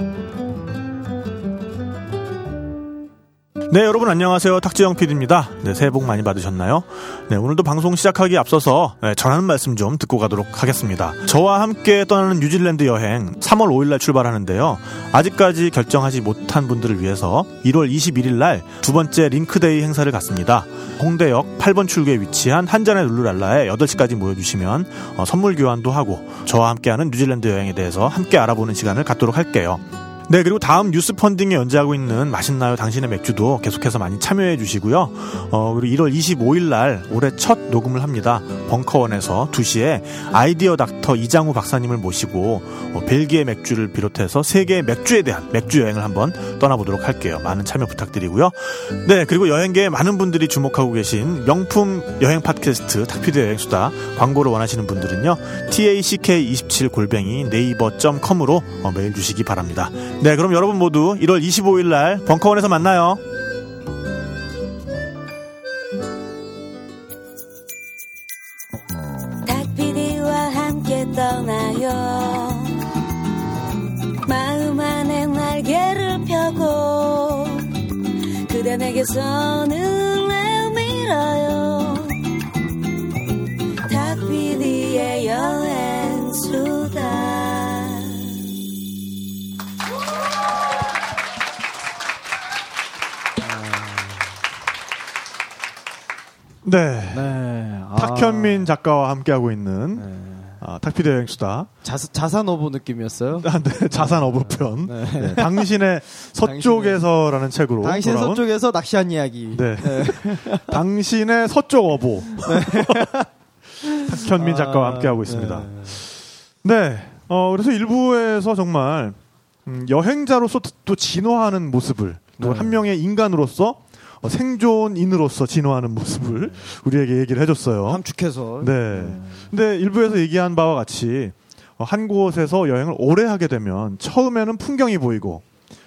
Thank you. 네, 여러분 안녕하세요. 탁지영 PD입니다. 네, 새해 복 많이 받으셨나요? 네, 오늘도 방송 시작하기 앞서서 네, 전하는 말씀 좀 듣고 가도록 하겠습니다. 저와 함께 떠나는 뉴질랜드 여행 3월 5일 날 출발하는데요. 아직까지 결정하지 못한 분들을 위해서 1월 21일 날 두 번째 링크데이 행사를 갖습니다. 홍대역 8번 출구에 위치한 한잔의 룰루랄라에 8시까지 모여주시면 어, 선물 교환도 하고 저와 함께하는 뉴질랜드 여행에 대해서 함께 알아보는 시간을 갖도록 할게요. 네, 그리고 다음 뉴스 펀딩에 연재하고 있는 맛있나요 당신의 맥주도 계속해서 많이 참여해 주시고요. 어, 그리고 1월 25일 날 올해 첫 녹음을 합니다. 벙커원에서 2시에 아이디어 닥터 이장우 박사님을 모시고 어, 벨기에 맥주를 비롯해서 세계의 맥주에 대한 맥주 여행을 한번 떠나보도록 할게요. 많은 참여 부탁드리고요. 네, 그리고 여행계에 많은 분들이 주목하고 계신 명품 여행 팟캐스트 탁피드 여행수다 광고를 원하시는 분들은요. tack27 골뱅이 네이버.com으로 어, 메일 주시기 바랍니다. 네, 그럼 여러분 모두 1월 25일 날 벙커원에서 만나요. 닭피디와 함께 떠나요. 마음 안에 날개를 펴고 그대 내게 손을 내밀어요. 닭피디의 여행 수다 네. 네. 아, 탁현민 작가와 함께하고 있는 네. 아, 탁피드 여행수다. 자, 자산 어부 느낌이었어요. 아, 네, 자산 어부 편. 네. 네, 당신의 서쪽에서라는 책으로. 당신 돌아온 서쪽에서 낚시한 이야기. 네. 당신의 서쪽 어보. 탁현민 작가와 아, 함께하고 있습니다. 네. 네. 어, 그래서 일부에서 정말 음, 여행자로서 또 진화하는 모습을 또 네. 한 명의 인간으로서 어, 생존인으로서 진화하는 모습을 우리에게 얘기를 해줬어요. 함축해서. 네. 근데 일부에서 얘기한 바와 같이 어, 한 곳에서 여행을 오래 하게 되면 처음에는 풍경이 보이고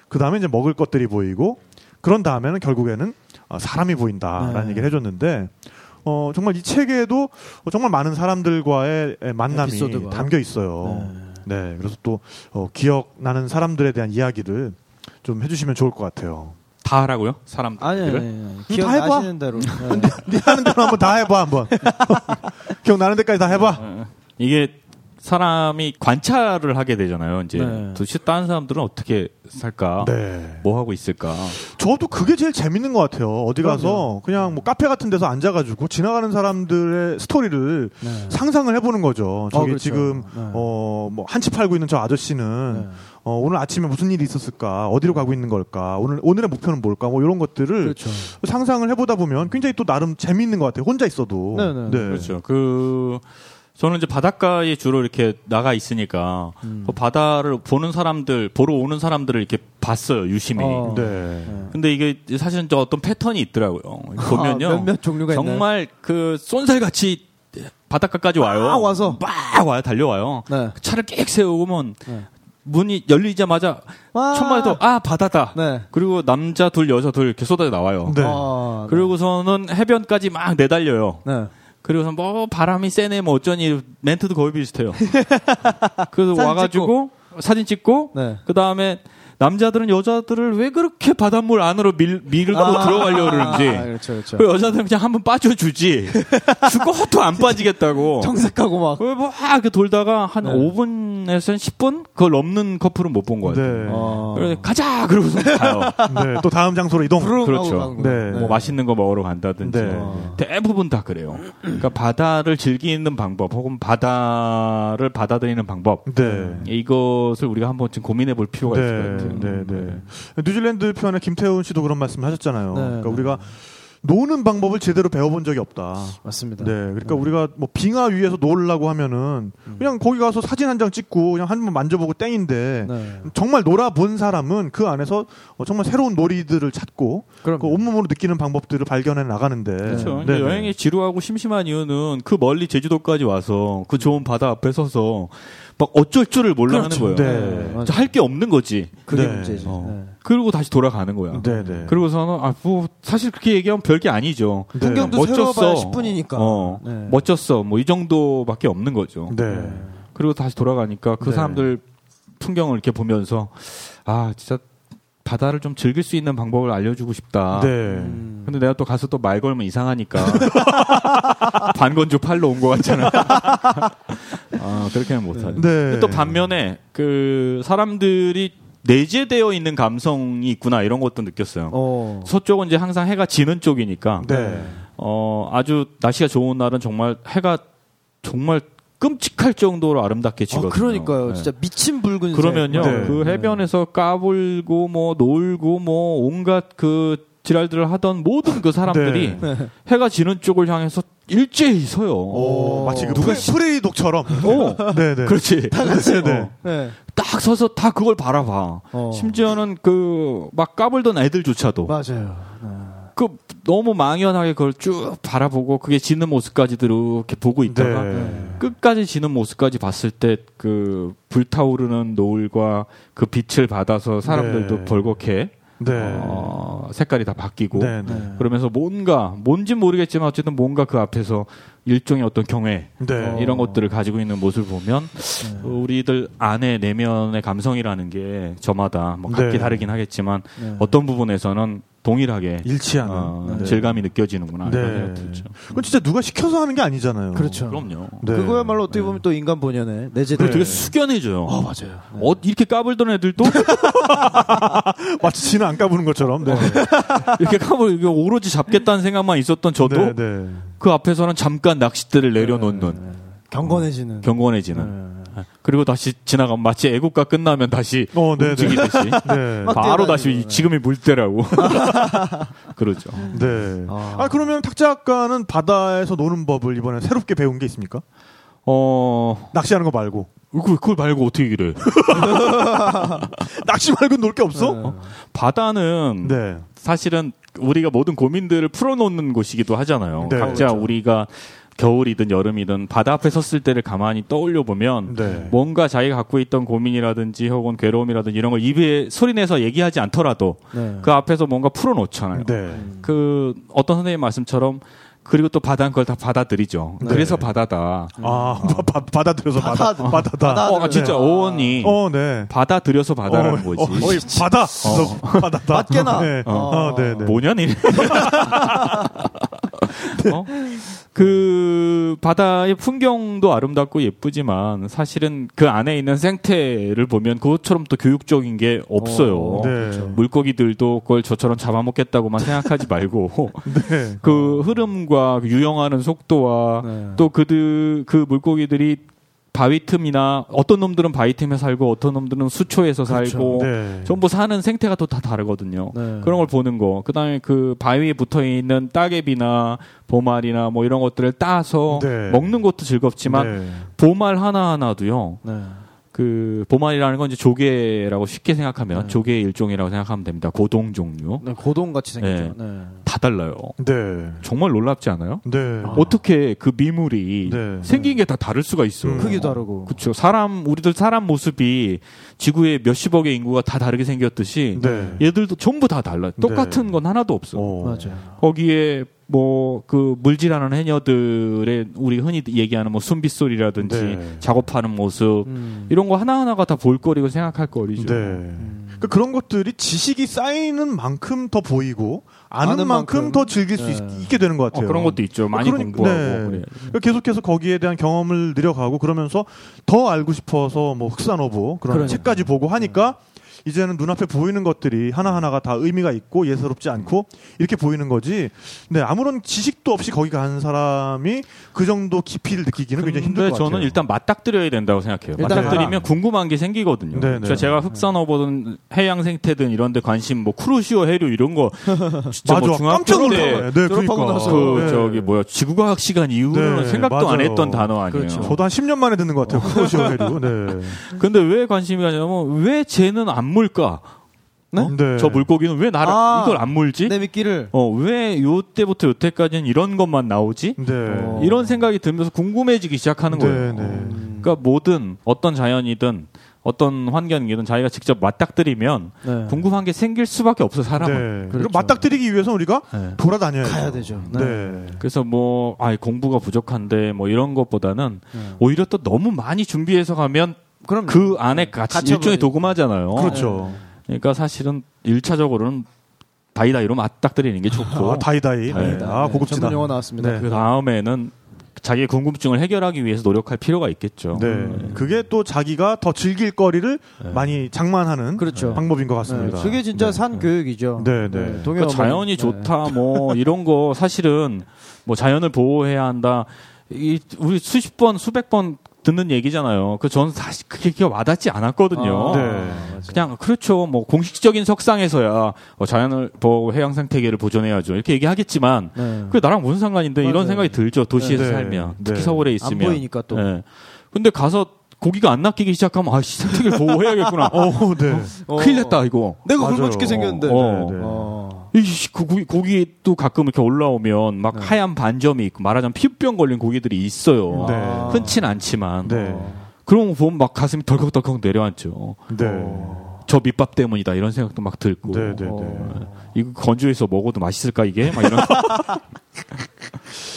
그 다음에 이제 먹을 것들이 보이고 그런 다음에는 결국에는 어, 사람이 보인다라는 네. 얘기를 해줬는데 어, 정말 이 책에도 어, 정말 많은 사람들과의 에, 만남이 에피소드가. 담겨 있어요. 네. 그래서 또 어, 기억나는 사람들에 대한 이야기를 좀 해주시면 좋을 것 같아요. 다 하라고요? 사람들을? 아니, 아니, 아니. 다 해봐. 기억나시는 대로. 네. 네 하는 대로 한번 다 해봐 한번. 기억나는 데까지 다 해봐. 어, 이게 사람이 관찰을 하게 되잖아요. 이제 네. 도대체 다른 사람들은 어떻게 살까? 네. 뭐 하고 있을까? 저도 그게 제일 재밌는 것 같아요. 어디 가서 그냥 뭐 카페 같은 데서 앉아가지고 지나가는 사람들의 스토리를 네. 상상을 해보는 거죠. 저기 그렇죠. 지금 네. 어뭐 한치 팔고 있는 저 아저씨는 네. 어 오늘 아침에 무슨 일이 있었을까? 어디로 가고 있는 걸까? 오늘 오늘의 목표는 뭘까? 뭐 이런 것들을 그렇죠. 상상을 해보다 보면 굉장히 또 나름 재미있는 것 같아요. 혼자 있어도. 네, 네. 그렇죠. 그 저는 이제 바닷가에 주로 이렇게 나가 있으니까 음. 그 바다를 보는 사람들, 보러 오는 사람들을 이렇게 봤어요. 유심히. 어. 네. 근데 이게 사실은 저 어떤 패턴이 있더라고요. 보면요. 아, 몇몇 종류가 있나요? 정말 그 쏜살같이 바닷가까지 와요. 막 와서. 막 와요. 달려와요. 네. 차를 꽥 세우면 네. 문이 열리자마자 와. 첫마디도 아 바다다. 네. 그리고 남자 둘 여자 둘 이렇게 쏟아져 나와요. 네. 아, 그리고서는 해변까지 막 내달려요. 네. 그리고서 뭐 바람이 세네 뭐 어쩌니 멘트도 거의 비슷해요. 그래서 사진 와가지고 사진 찍고 네. 그 다음에 남자들은 여자들을 왜 그렇게 바닷물 안으로 밀, 밀고 들어가려고 그러는지 아, 그렇죠, 그렇죠. 그 여자들은 그냥 한번 빠져주지 죽어도 안 빠지겠다고 정색하고 막. 그막 이렇게 돌다가 한 네. 5분에서 10분 그걸 넘는 커플은 못 본 거예요. 네. 어. 그래서 가자 그러고서 가요. 네. 또 다음 장소로 이동. 그렇죠. 네. 뭐 맛있는 거 먹으러 간다든지 네. 대부분 다 그래요. 그러니까 바다를 즐기는 방법 혹은 바다를 받아들이는 방법 네. 이것을 우리가 한번 좀 고민해 볼 필요가 있을 것 네, 같아요. 네, 네. 뉴질랜드 편에 김태훈 씨도 그런 말씀 하셨잖아요. 네, 그러니까 네. 우리가 노는 방법을 제대로 배워본 적이 없다. 맞습니다. 네, 그러니까 우리가 뭐 빙하 위에서 놀라고 하면은 그냥 거기 가서 사진 한 장 찍고 그냥 한 번 만져보고 땡인데 네. 정말 놀아본 사람은 그 안에서 어, 정말 새로운 놀이들을 찾고 그럼 그 온몸으로 느끼는 방법들을 발견해 나가는데 그렇죠. 네, 네. 여행이 지루하고 심심한 이유는 그 멀리 제주도까지 와서 그 좋은 바다 앞에 서서 막 어쩔 줄을 몰라 그렇죠. 하는 거예요. 네. 맞아. 할게 없는 거지. 그게 네. 문제지. 어. 네. 그리고 다시 돌아가는 거야. 네, 네. 그리고서는 아 뭐 사실 그렇게 얘기하면 별게 아니죠. 네. 풍경도 봐야 10분이니까. 어, 네. 멋졌어. 뭐 이 정도밖에 없는 거죠. 네. 그리고 다시 돌아가니까 그 네. 사람들 풍경을 이렇게 보면서 아 진짜 바다를 좀 즐길 수 있는 방법을 알려주고 싶다. 네. 음. 근데 내가 또 가서 또 말 걸면 이상하니까 반건조 팔로 온 것 같잖아. 아 그렇게는 못하죠. 네. 또 반면에 그 사람들이 내재되어 있는 감성이 있구나 이런 것도 느꼈어요. 어. 서쪽은 이제 항상 해가 지는 쪽이니까 네. 어 아주 날씨가 좋은 날은 정말 해가 정말 끔찍할 정도로 아름답게 아, 지거든요. 그러니까요. 네. 진짜 미친 붉은색. 그러면요 네. 그 해변에서 까불고 뭐 놀고 뭐 온갖 그 지랄들을 하던 모든 그 사람들이 네. 해가 지는 쪽을 향해서 일제히 서요. 오, 마치 그 누가 프레, 프레이독처럼. 어, 네네. 그렇지. 네, 네. 네. 딱 서서 다 그걸 바라봐. 어. 심지어는 그 막 까불던 애들조차도 맞아요. 그 너무 망연하게 그걸 쭉 바라보고 그게 지는 모습까지도 이렇게 보고 있다가 네. 끝까지 지는 모습까지 봤을 때 그 불타오르는 노을과 그 빛을 받아서 사람들도 네. 벌겋게 네. 어, 색깔이 다 바뀌고 네. 네. 네. 그러면서 뭔가 뭔진 모르겠지만 어쨌든 뭔가 그 앞에서 일종의 어떤 경외 네. 어. 이런 것들을 가지고 있는 모습을 보면 네. 우리들 안에 내면의 감성이라는 게 저마다 뭐 각기 네. 다르긴 하겠지만 네. 어떤 부분에서는 동일하게 일치하는. 어, 네. 질감이 느껴지는구나 네. 그건 진짜 누가 시켜서 하는 게 아니잖아요. 그렇죠. 그럼요. 네. 그거야말로 어떻게 보면 또 인간 본연의 내재된. 되게 숙연해져요. 아, 맞아요. 어, 이렇게 까불던 애들도 마치 지는 안 까부는 것처럼. 네. 이렇게 까불 이게 오로지 잡겠다는 생각만 있었던 저도 네, 네. 그 앞에서는 잠깐 낚싯대를 내려놓는 네. 경건해지는. 경건해지는. 네. 그리고 다시 지나가면 마치 애국가 끝나면 다시 어, 네, 네. 움직이듯이 네. 막 바로 다시 네. 지금이 물때라고 그러죠. 네. 아. 아, 그러면 탁작가는 바다에서 노는 법을 이번에 새롭게 배운 게 있습니까? 어 낚시하는 거 말고. 그걸, 그걸 말고 어떻게 이래? 낚시 말고 놀 게 없어? 네. 바다는 네. 사실은 우리가 모든 고민들을 풀어놓는 곳이기도 하잖아요. 네, 각자 그렇죠. 우리가 겨울이든 여름이든 바다 앞에 섰을 때를 가만히 떠올려 보면 네. 뭔가 자기가 갖고 있던 고민이라든지 혹은 괴로움이라든지 이런 걸 입에 소리내서 얘기하지 않더라도 네. 그 앞에서 뭔가 풀어놓잖아요. 네. 그 어떤 선생님 말씀처럼 그리고 또 바다는 그걸 다 받아들이죠. 네. 그래서 바다다. 아, 바, 받아들여서 바다, 바다- 바다다. 바다- 어, 진짜 네. 어원이 어, 네. 받아들여서 바다라는 어, 거지. 어, 어이, 바다. 너 바다다. 맞게나. 네. 어. 어, 네, 네. 뭐냐 니? 어? 그 바다의 풍경도 아름답고 예쁘지만 사실은 그 안에 있는 생태를 보면 그것처럼 또 교육적인 게 없어요. 어, 네. 그렇죠. 물고기들도 그걸 저처럼 잡아먹겠다고만 생각하지 말고 네. 그 흐름과 유영하는 속도와 네. 또 그들 그 물고기들이 바위 틈이나 어떤 놈들은 바위 틈에 살고 어떤 놈들은 수초에서 살고 네. 전부 사는 생태가 또 다 다르거든요. 네. 그런 걸 보는 거. 그다음에 그 바위에 붙어 있는 따개비나 보말이나 뭐 이런 것들을 따서 네. 먹는 것도 즐겁지만 네. 보말 하나 하나도요. 네. 그 보말이라는 건 이제 조개라고 쉽게 생각하면 네. 조개의 일종이라고 생각하면 됩니다. 고동 종류 네, 고동 같이 생겼죠. 네. 다 달라요. 네. 정말 놀랍지 않아요? 네. 어떻게 그 미물이 네. 생긴 게 다 다를 수가 있어. 음. 크기도 다르고. 그렇죠. 사람 우리들 사람 모습이 지구의 몇십억의 인구가 다 다르게 생겼듯이 네. 얘들도 전부 다 달라. 요 네. 똑같은 건 하나도 없어. 어. 맞아요. 거기에 뭐 그 물질하는 해녀들의 우리 흔히 얘기하는 뭐 숨빗소리라든지 네. 작업하는 모습 음. 이런 거 하나 하나가 다 볼거리고 생각할 거리죠. 네. 음. 그러니까 그런 것들이 지식이 쌓이는 만큼 더 보이고 아는, 아는 만큼, 만큼. 더 즐길 수 네. 있, 게 되는 것 어, 같아요. 그런 것도 있죠. 많이 그러니- 공부하고 네. 그래. 그러니까 계속해서 거기에 대한 경험을 늘려가고 그러면서 더 알고 싶어서 뭐 흑산어부 그런 그러니까. 책까지 보고 하니까 이제는 눈앞에 보이는 것들이 하나하나가 다 의미가 있고 예사롭지 않고 이렇게 보이는 거지. 근데 아무런 지식도 없이 거기 간 사람이 그 정도 깊이를 느끼기는 굉장히 힘들 것 같아요. 저는 일단 맞닥뜨려야 된다고 생각해요. 맞닥뜨리면 가라. 궁금한 게 생기거든요. 네, 네. 그래서 제가 흑산어보든 해양 생태든 이런 데 관심 뭐 크루시오 해류 이런 거 진짜 맞아. 뭐 깜짝 중학교 놀랐네. 때 네, 졸업하고 그러니까. 나서 그 네. 저기 뭐야 지구과학 시간 이후로는 네, 생각도 안 맞아요. 했던 단어 아니에요. 그렇죠. 저도 한 10년 만에 듣는 것 같아요. 크로시오 해류. 네. 근데 왜 관심이 가냐면 왜 쟤는 안 물까? 네? 네. 저 물고기는 왜 나를 아, 이걸 안 물지? 내 미끼를. 어, 왜 요때부터 요때까지는 이런 것만 나오지? 네. 어. 이런 생각이 들면서 궁금해지기 시작하는 네, 거예요. 네. 음. 그러니까 뭐든 어떤 자연이든 어떤 환경이든 자기가 직접 맞닥뜨리면 네. 궁금한 게 생길 수밖에 없어 사람은. 네. 그렇죠. 맞닥뜨리기 위해서 우리가 네. 돌아다녀야 가야 되죠. 네. 네. 그래서 뭐, 아, 공부가 부족한데 뭐 이런 것보다는 네. 오히려 또 너무 많이 준비해서 가면 그럼 그 안에 같이 갇혀버리- 일종의 도구마잖아요. 그렇죠. 그러니까 사실은 일차적으로는 다이다이로 맞닥뜨리는 게 좋고 아, 다이다이. 네. 네. 아, 고급지다. 전문 용어 나왔습니다. 네. 그 다음에는 자기의 궁금증을 해결하기 위해서 노력할 필요가 있겠죠. 네. 그게 또 자기가 더 즐길 거리를 네. 많이 장만하는 그렇죠. 방법인 것 네, 같습니다. 그게 진짜 네. 산 교육이죠. 네, 네. 그러니까 자연이 어머니. 네. 좋다, 뭐 이런 거 사실은 뭐 자연을 보호해야 한다. 이 우리 수십 번, 수백 번 듣는 얘기잖아요. 그 저는 사실 그게 그게 와닿지 않았거든요. 아, 네. 그냥 그렇죠. 뭐 공식적인 석상에서야 어, 자연을 보호, 해양 생태계를 보존해야죠. 이렇게 얘기하겠지만 네. 그게 나랑 무슨 상관인데 맞아요. 이런 생각이 들죠. 도시에서 네. 살면 특히 네. 서울에 안 있으면 보이니까 또. 네. 근데 가서 고기가 안 낚이기 시작하면 아씨 생태계를 보호해야겠구나. 어, 네. 어. 큰일 났다 이거. 내가. 굶어 죽게 생겼는데. 어. 네, 네. 어. 이그 고기, 고기 도 가끔 이렇게 올라오면 막 네. 하얀 반점이 있고 말하자면 피부병 걸린 고기들이 있어요. 네. 아. 흔치는 않지만. 네. 그런 거 보면 막 가슴이 덜컥덜컥 내려앉죠. 네. 저 밑밥 때문이다 이런 생각도 막 들고. 네, 네, 네. 어. 이거 건조해서 먹어도 맛있을까 이게? 막 이런.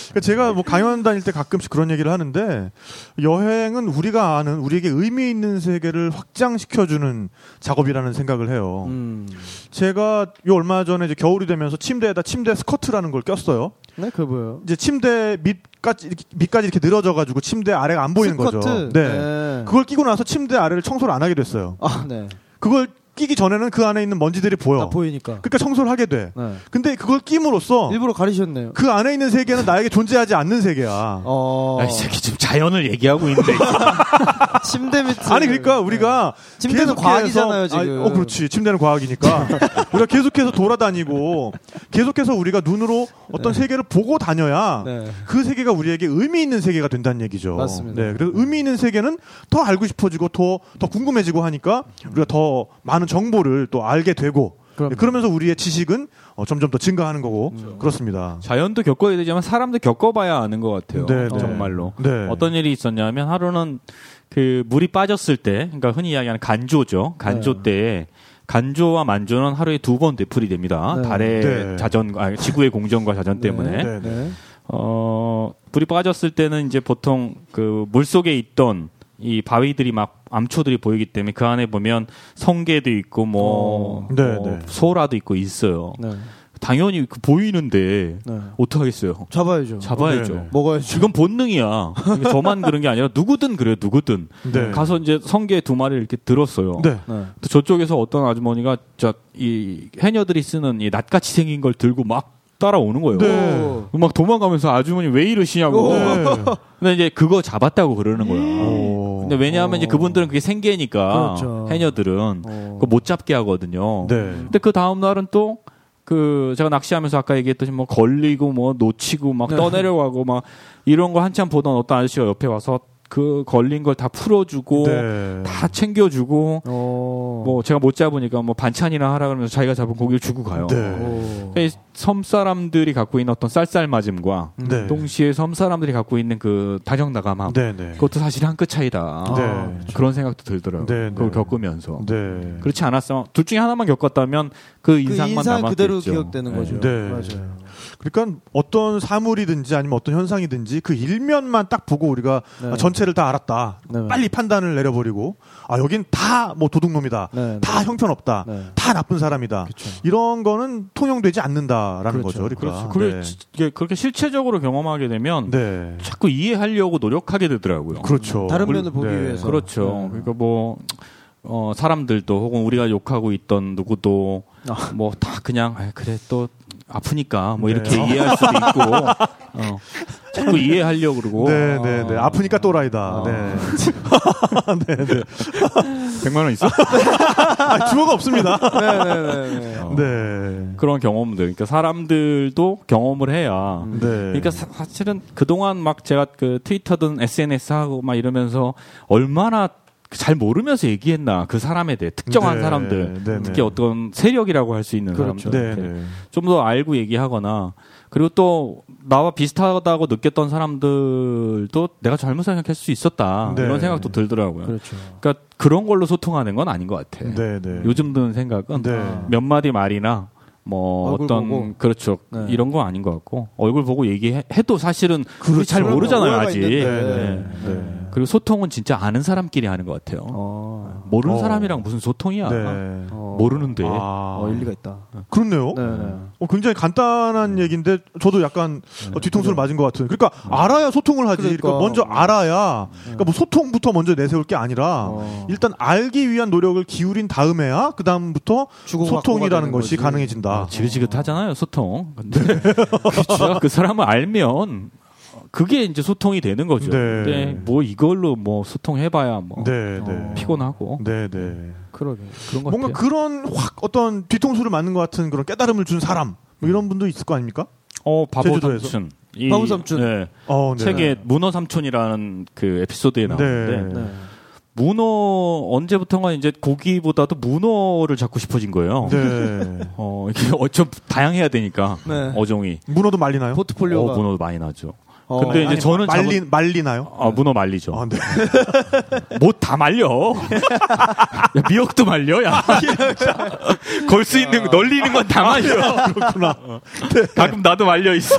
그러니까 제가 뭐 강연 다닐 때 가끔씩 그런 얘기를 하는데 여행은 우리가 아는 우리에게 의미 있는 세계를 확장시켜주는 작업이라는 생각을 해요. 음. 제가 요 얼마 전에 이제 겨울이 되면서 침대에다 침대 스커트라는 걸 꼈어요. 네, 그 뭐요? 이제 침대 밑까지 이렇게, 밑까지 이렇게 늘어져가지고 침대 아래가 안 보이는 거죠. 스커트? 네. 네. 그걸 끼고 나서 침대 아래를 청소를 안 하게 됐어요. 아, 네. 그걸 끼기 전에는 그 안에 있는 먼지들이 보여. 아, 보이니까. 그러니까 청소를 하게 돼. 네. 근데 그걸 끼므로써 일부러 가리셨네요. 그 안에 있는 세계는 나에게 존재하지 않는 세계야. 어. 이 새끼 지금 자연을 얘기하고 있는데. 침대 밑 아니 그러니까 우리가 침대는 계속해서- 과학이잖아요, 지금. 아니, 어 그렇지 침대는 과학이니까 우리가 계속해서 돌아다니고 계속해서 우리가 눈으로 어떤 세계를 보고 다녀야 네. 그 세계가 우리에게 의미 있는 세계가 된다는 얘기죠. 맞습니다. 네, 그래서 의미 있는 세계는 더 알고 싶어지고 더, 더 궁금해지고 하니까 우리가 더 많은 정보를 또 알게 되고 그럼요. 네, 그러면서 우리의 지식은 어, 점점 더 증가하는 거고 음. 그렇습니다. 자연도 겪어야 되지만 사람도 겪어봐야 아는 것 같아요. 네, 네. 정말로. 네. 어떤 일이 있었냐면 하루는 그 물이 빠졌을 때, 그러니까 흔히 이야기하는 간조죠. 간조 네. 때에 간조와 만조는 하루에 두 번 되풀이 됩니다. 네. 달의 네. 자전, 아, 지구의 공전과 자전 때문에. 네. 네, 네. 네. 어, 불이 빠졌을 때는 이제 보통 그 물 속에 있던 이 바위들이 막 암초들이 보이기 때문에 그 안에 보면 성게도 있고 뭐, 어. 네, 뭐 네. 소라도 있고 있어요. 네. 당연히 그 보이는데 네. 어떡하겠어요? 잡아야죠. 잡아야죠. 네, 네. 먹어야죠. 이건 본능이야. 저만 그런 게 아니라 누구든 그래요. 누구든. 네. 가서 이제 성게 두 마리를 이렇게 들었어요. 네. 네. 또 저쪽에서 어떤 아주머니가 저이 해녀들이 쓰는 이 낫같이 생긴 걸 들고 막 따라오는 거예요. 네. 오. 막 도망가면서 아주머니 왜 이러시냐고. 네. 근데 이제 그거 잡았다고 그러는 거야. 오. 근데 왜냐하면 이제 그분들은 그게 생계니까 그렇죠. 해녀들은 어. 그거 못 잡게 하거든요. 네. 근데 그 다음 날은 또 그 제가 낚시하면서 아까 얘기했듯이 뭐 걸리고 뭐 놓치고 막 네. 떠내려가고 막 이런 거 한참 보던 어떤 아저씨가 옆에 와서 그 걸린 걸 다 풀어주고 네. 다 챙겨주고 어. 뭐 제가 못 잡으니까 뭐 반찬이나 하라 그러면서 자기가 잡은 고기를 주고 가요. 네. 오. 그러니까 이섬 사람들이 갖고 있는 어떤 쌀쌀맞음과 네. 동시에 섬 사람들이 갖고 있는 그 다정다감함 네, 네. 그것도 사실 한 끗 차이다. 네. 그런 생각도 들더라고요. 그걸 겪으면서. 네. 그렇지 않았으면 둘 중에 하나만 겪었다면 그그 인상만 인상 남았겠죠. 그대로 기억되는 네. 거죠. 네. 맞아요. 그러니까 어떤 사물이든지 아니면 어떤 현상이든지 그 일면만 딱 보고 우리가 네. 아, 전체를 다 알았다. 네. 빨리 판단을 내려버리고 아 여긴 다 뭐 도둑놈이다. 네, 다 네. 형편없다. 네. 다 나쁜 사람이다. 그쵸. 이런 거는 통용되지 않는다라는 그렇죠. 거죠. 그러니까. 그렇죠. 그래, 네. 그렇게 실체적으로 경험하게 되면 네. 자꾸 이해하려고 노력하게 되더라고요. 그렇죠. 다른 물- 면을 보기 네. 위해서. 그렇죠. 네. 그러니까 뭐 어, 사람들도 혹은 우리가 욕하고 있던 누구도 아. 뭐다 그냥 아, 그래 또 아프니까 뭐 네. 이렇게 이해할 수도 있고 어, 자꾸 이해하려고 그러고 네, 네, 네. 아프니까 또라이다. 아. 네. 네, 네. 100만 원 있어? 아, 주어가 없습니다. 네네네. 어, 네. 그런 경험들. 그러니까 사람들도 경험을 해야 네. 그러니까 사, 사실은 그동안 막 제가 그 트위터든 SNS 하고 막 이러면서 얼마나 잘 모르면서 얘기했나 그 사람에 대해 특정한 네, 사람들 네, 특히 네. 어떤 세력이라고 할 수 있는 그렇죠. 네, 사람들 네. 좀더 알고 얘기하거나 그리고 또 나와 비슷하다고 느꼈던 사람들도 내가 잘못 생각할 수 있었다 네. 이런 생각도 들더라고요. 그렇죠. 그러니까 그런 걸로 소통하는 건 아닌 것 같아. 네, 네. 요즘 드는 생각은 네. 몇 마디 말이나 뭐 어떤 보고? 그렇죠 네. 이런 거 아닌 것 같고 얼굴 보고 얘기해도 사실은 우리 잘 모르잖아요 아직. 있는데. 네. 네. 그리고 소통은 진짜 아는 사람끼리 하는 것 같아요. 어. 모르는 어. 사람이랑 무슨 소통이야? 네. 어. 모르는데. 아, 어, 일리가 있다. 그렇네요. 네, 네. 어, 굉장히 간단한 얘기인데 저도 약간 어, 뒤통수를 맞은 것 같은. 그러니까 알아야 소통을 하지. 그러니까, 그러니까. 먼저 알아야. 그러니까 뭐 소통부터 먼저 내세울 게 아니라 어. 일단 알기 위한 노력을 기울인 다음에야 그 다음부터 소통이라는 것이 거지. 가능해진다. 아, 지긋지긋하잖아요 소통. 근데 그렇죠. 그 사람을 알면 그게 이제 소통이 되는 거죠. 네. 근데 뭐 이걸로 뭐 소통해봐야 뭐 네, 네. 어. 피곤하고 네, 네. 그러게. 그런 것 뭔가 같아요. 그런 확 어떤 뒤통수를 맞는 것 같은 그런 깨달음을 준 사람 뭐 이런 분도 있을 거 아닙니까? 어 바보 제주도에서? 삼촌. 이- 바보 삼촌. 네. 어, 네. 책에 문어 삼촌이라는 그 에피소드에 나오는데 네. 네. 문어 언제부턴가 이제 고기보다도 문어를 잡고 싶어진 거예요. 네. 어 이게 어쩜 다양해야 되니까 네. 어종이. 문어도 말리나요? 포트폴리오가 어 문어도 많이 나죠. 어. 근데 이제 아니, 저는 말리 잡은- 말리나요? 아 문어 말리죠. 아, 네. 뭐다 말려. 야, 미역도 말려. 야. 걸 수 있는 거, 널리는 건 다 말려. 그렇구나. 가끔 나도 말려 있어.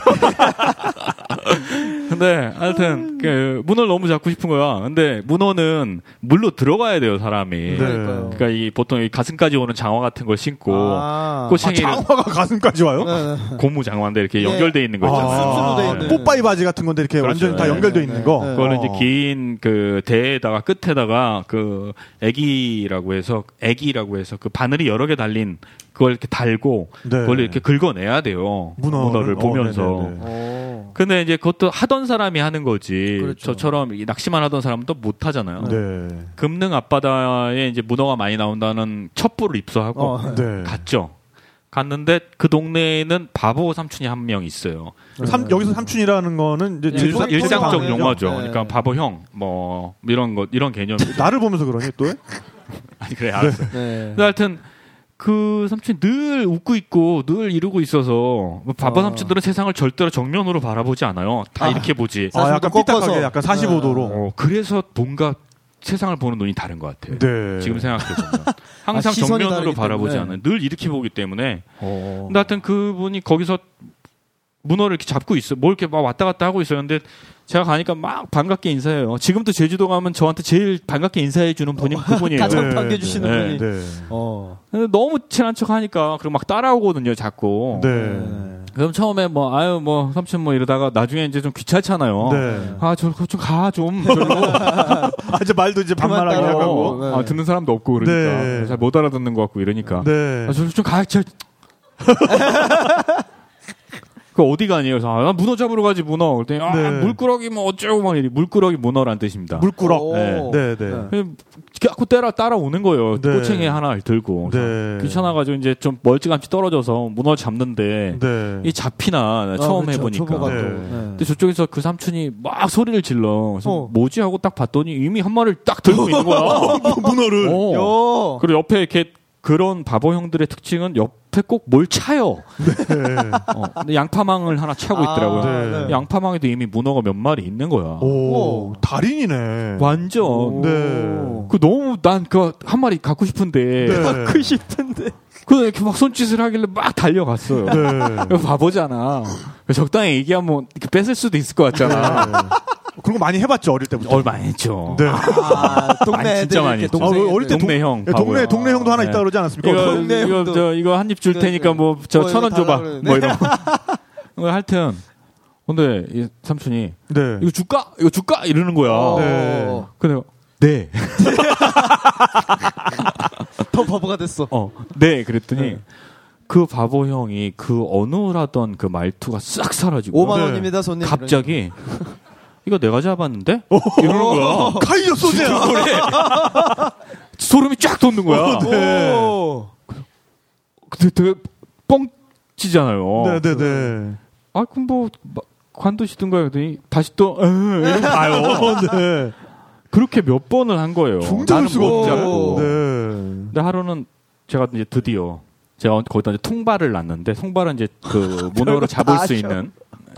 근데 하여튼 그 문어를 너무 잡고 싶은 거야. 근데 문어는 물로 들어가야 돼요 사람이. 네. 그러니까 이 보통 이 가슴까지 오는 장화 같은 걸 신고 아. 아, 꼬챙이를 장화가 가슴까지 와요? 네, 네. 고무 장화인데 이렇게 네. 연결돼 있는 거 있잖아요. 아, 돼 있는. 뽀빠이 바지 같은 건데 이렇게 그렇죠. 완전히 다 네, 연결돼 네, 있는 네. 거. 네. 그거는 어. 이제 긴 그 대에다가 끝에다가 그 애기라고 해서 애기라고 해서 그 바늘이 여러 개 달린 그걸 이렇게 달고 네. 그걸 이렇게 긁어내야 돼요. 문어를? 를 어, 보면서. 어. 근데 이제 그것도 하던 사람이 하는 거지. 그렇죠. 저처럼 이 낚시만 하던 사람은 또 못 하잖아요. 네. 금능 앞바다에 이제 문어가 많이 나온다는 첩보를 입수하고 어. 네. 갔죠. 갔는데 그 동네에는 바보 삼촌이 한 명 있어요. 삼, 여기서 삼촌이라는 거는 이제 네, 질- 통- 일상적 통상이죠. 용어죠. 네. 그러니까 바보 형, 뭐 이런 거 이런 개념. 나를 보면서 그러니 또? 아니 그래 알았어. 네. 근데 하여튼 그 삼촌이 늘 웃고 있고 늘 이러고 있어서 뭐 바보 어. 삼촌들은 세상을 절대로 정면으로 바라보지 않아요. 다 아. 이렇게 보지. 아, 약간 45도 꺾어서. 삐딱하게 약간 45도로. 어, 그래서 뭔가 세상을 보는 눈이 다른 것 같아요. 네. 지금 생각해 보면 항상 아, 정면으로 바라보지. 않아요. 늘 이렇게 보기 때문에. 어. 근데 하여튼 그분이 거기서 문어를 이렇게 잡고 있어. 뭐 이렇게 막 왔다 갔다 하고 있어요. 근데 제가 가니까 막 반갑게 인사해요. 지금도 제주도 가면 저한테 제일 반갑게 인사해 주는 분이 그분이에요. 가장 네. 반겨 주시는 네. 분이. 네. 어. 근데 너무 친한 척 하니까 그리고 막 따라오거든요, 자꾸. 네. 그럼 처음에 뭐 아유 뭐 삼촌 뭐 이러다가 나중에 이제 좀 귀찮잖아요. 네. 아, 저 좀 가 좀. 저로. 아, 이제 말도 이제 반말하기. 하고. 네. 아, 듣는 사람도 없고 그러니까 네. 잘못 알아듣는 것 같고 이러니까. 네. 아, 저좀 가. 저... 그 어디 가니? 그래서 아, 나 문어 잡으러 가지 문어. 그랬더니 아, 네. 물꾸러기 뭐 어쩌고 막 이래. 물꾸러기 문어란 뜻입니다. 물꾸럭. 오. 네. 네, 네. 그냥 자꾸 따라 따라오는 거예요. 네. 꼬챙이 하나를 들고. 네. 귀찮아가지고 이제 좀 멀찌감치 떨어져서 문어 잡는데 네. 이 잡히나 아, 처음 그렇죠. 해보니까. 네. 또. 근데 저쪽에서 그 삼촌이 막 소리를 질러. 그래서 어. 뭐지 하고 딱 봤더니 이미 한 마리를 딱 들고 있는 거야. 문어를. 어. 요. 그리고 옆에 이렇게 그런 바보 형들의 특징은 옆에 꼭 뭘 차요. 네. 어, 근데 양파망을 하나 차고 있더라고요. 네. 네. 양파망에도 이미 문어가 몇 마리 있는 거야. 오, 오. 달인이네. 완전. 네. 그 너무 난 그 한 마리 갖고 싶은데 네. 갖고 싶은데. 그 이렇게 막 손짓을 하길래 막 달려갔어요. 네. 바보잖아. 적당히 얘기하면 뺏을 수도 있을 것 같잖아. 네. 그런 거 많이 해봤죠 어릴 때부터. 얼마 했죠. 네. 아, 동네 많이, 진짜 많이 했죠. 아, 동생 어릴 때 동네 형. 네, 동네. 동네 형도 하나 네. 있다 그러지 않았습니까? 이거 동네 이거 형도. 저 이거 한 입줄 네, 테니까 네. 뭐저뭐천원 이거 줘봐. 뭐 이런. 거. 어, 하여튼 근데 이 삼촌이 네. 이거 줄까? 이거 줄까? 이러는 거야. 어. 네. 근데 네. 더 바보가 됐어. 어, 네. 그랬더니 네. 그 바보 형이 그 어눌하던 그 말투가 싹 사라지고 5만 네. 원입니다, 손님. 갑자기 이거 내가 잡았는데? 이러는 거야. 카이저 소재야. 소름이 쫙 돋는 거야. 네. 오. 근데 되게 뻥치잖아요. 네, 네, 네. 아, 그럼 뭐 마- 관두시든가 그랬더니 다시 또 에, 이러고 가요. 네. 그렇게 몇 번을 한 거예요. 나는 수가 못. 잡고. 네. 근데 하루는 제가 이제 드디어 제가 거기다 이제 통발을 놨는데 통발은 이제 그 문어로 잡을 다 수. 있는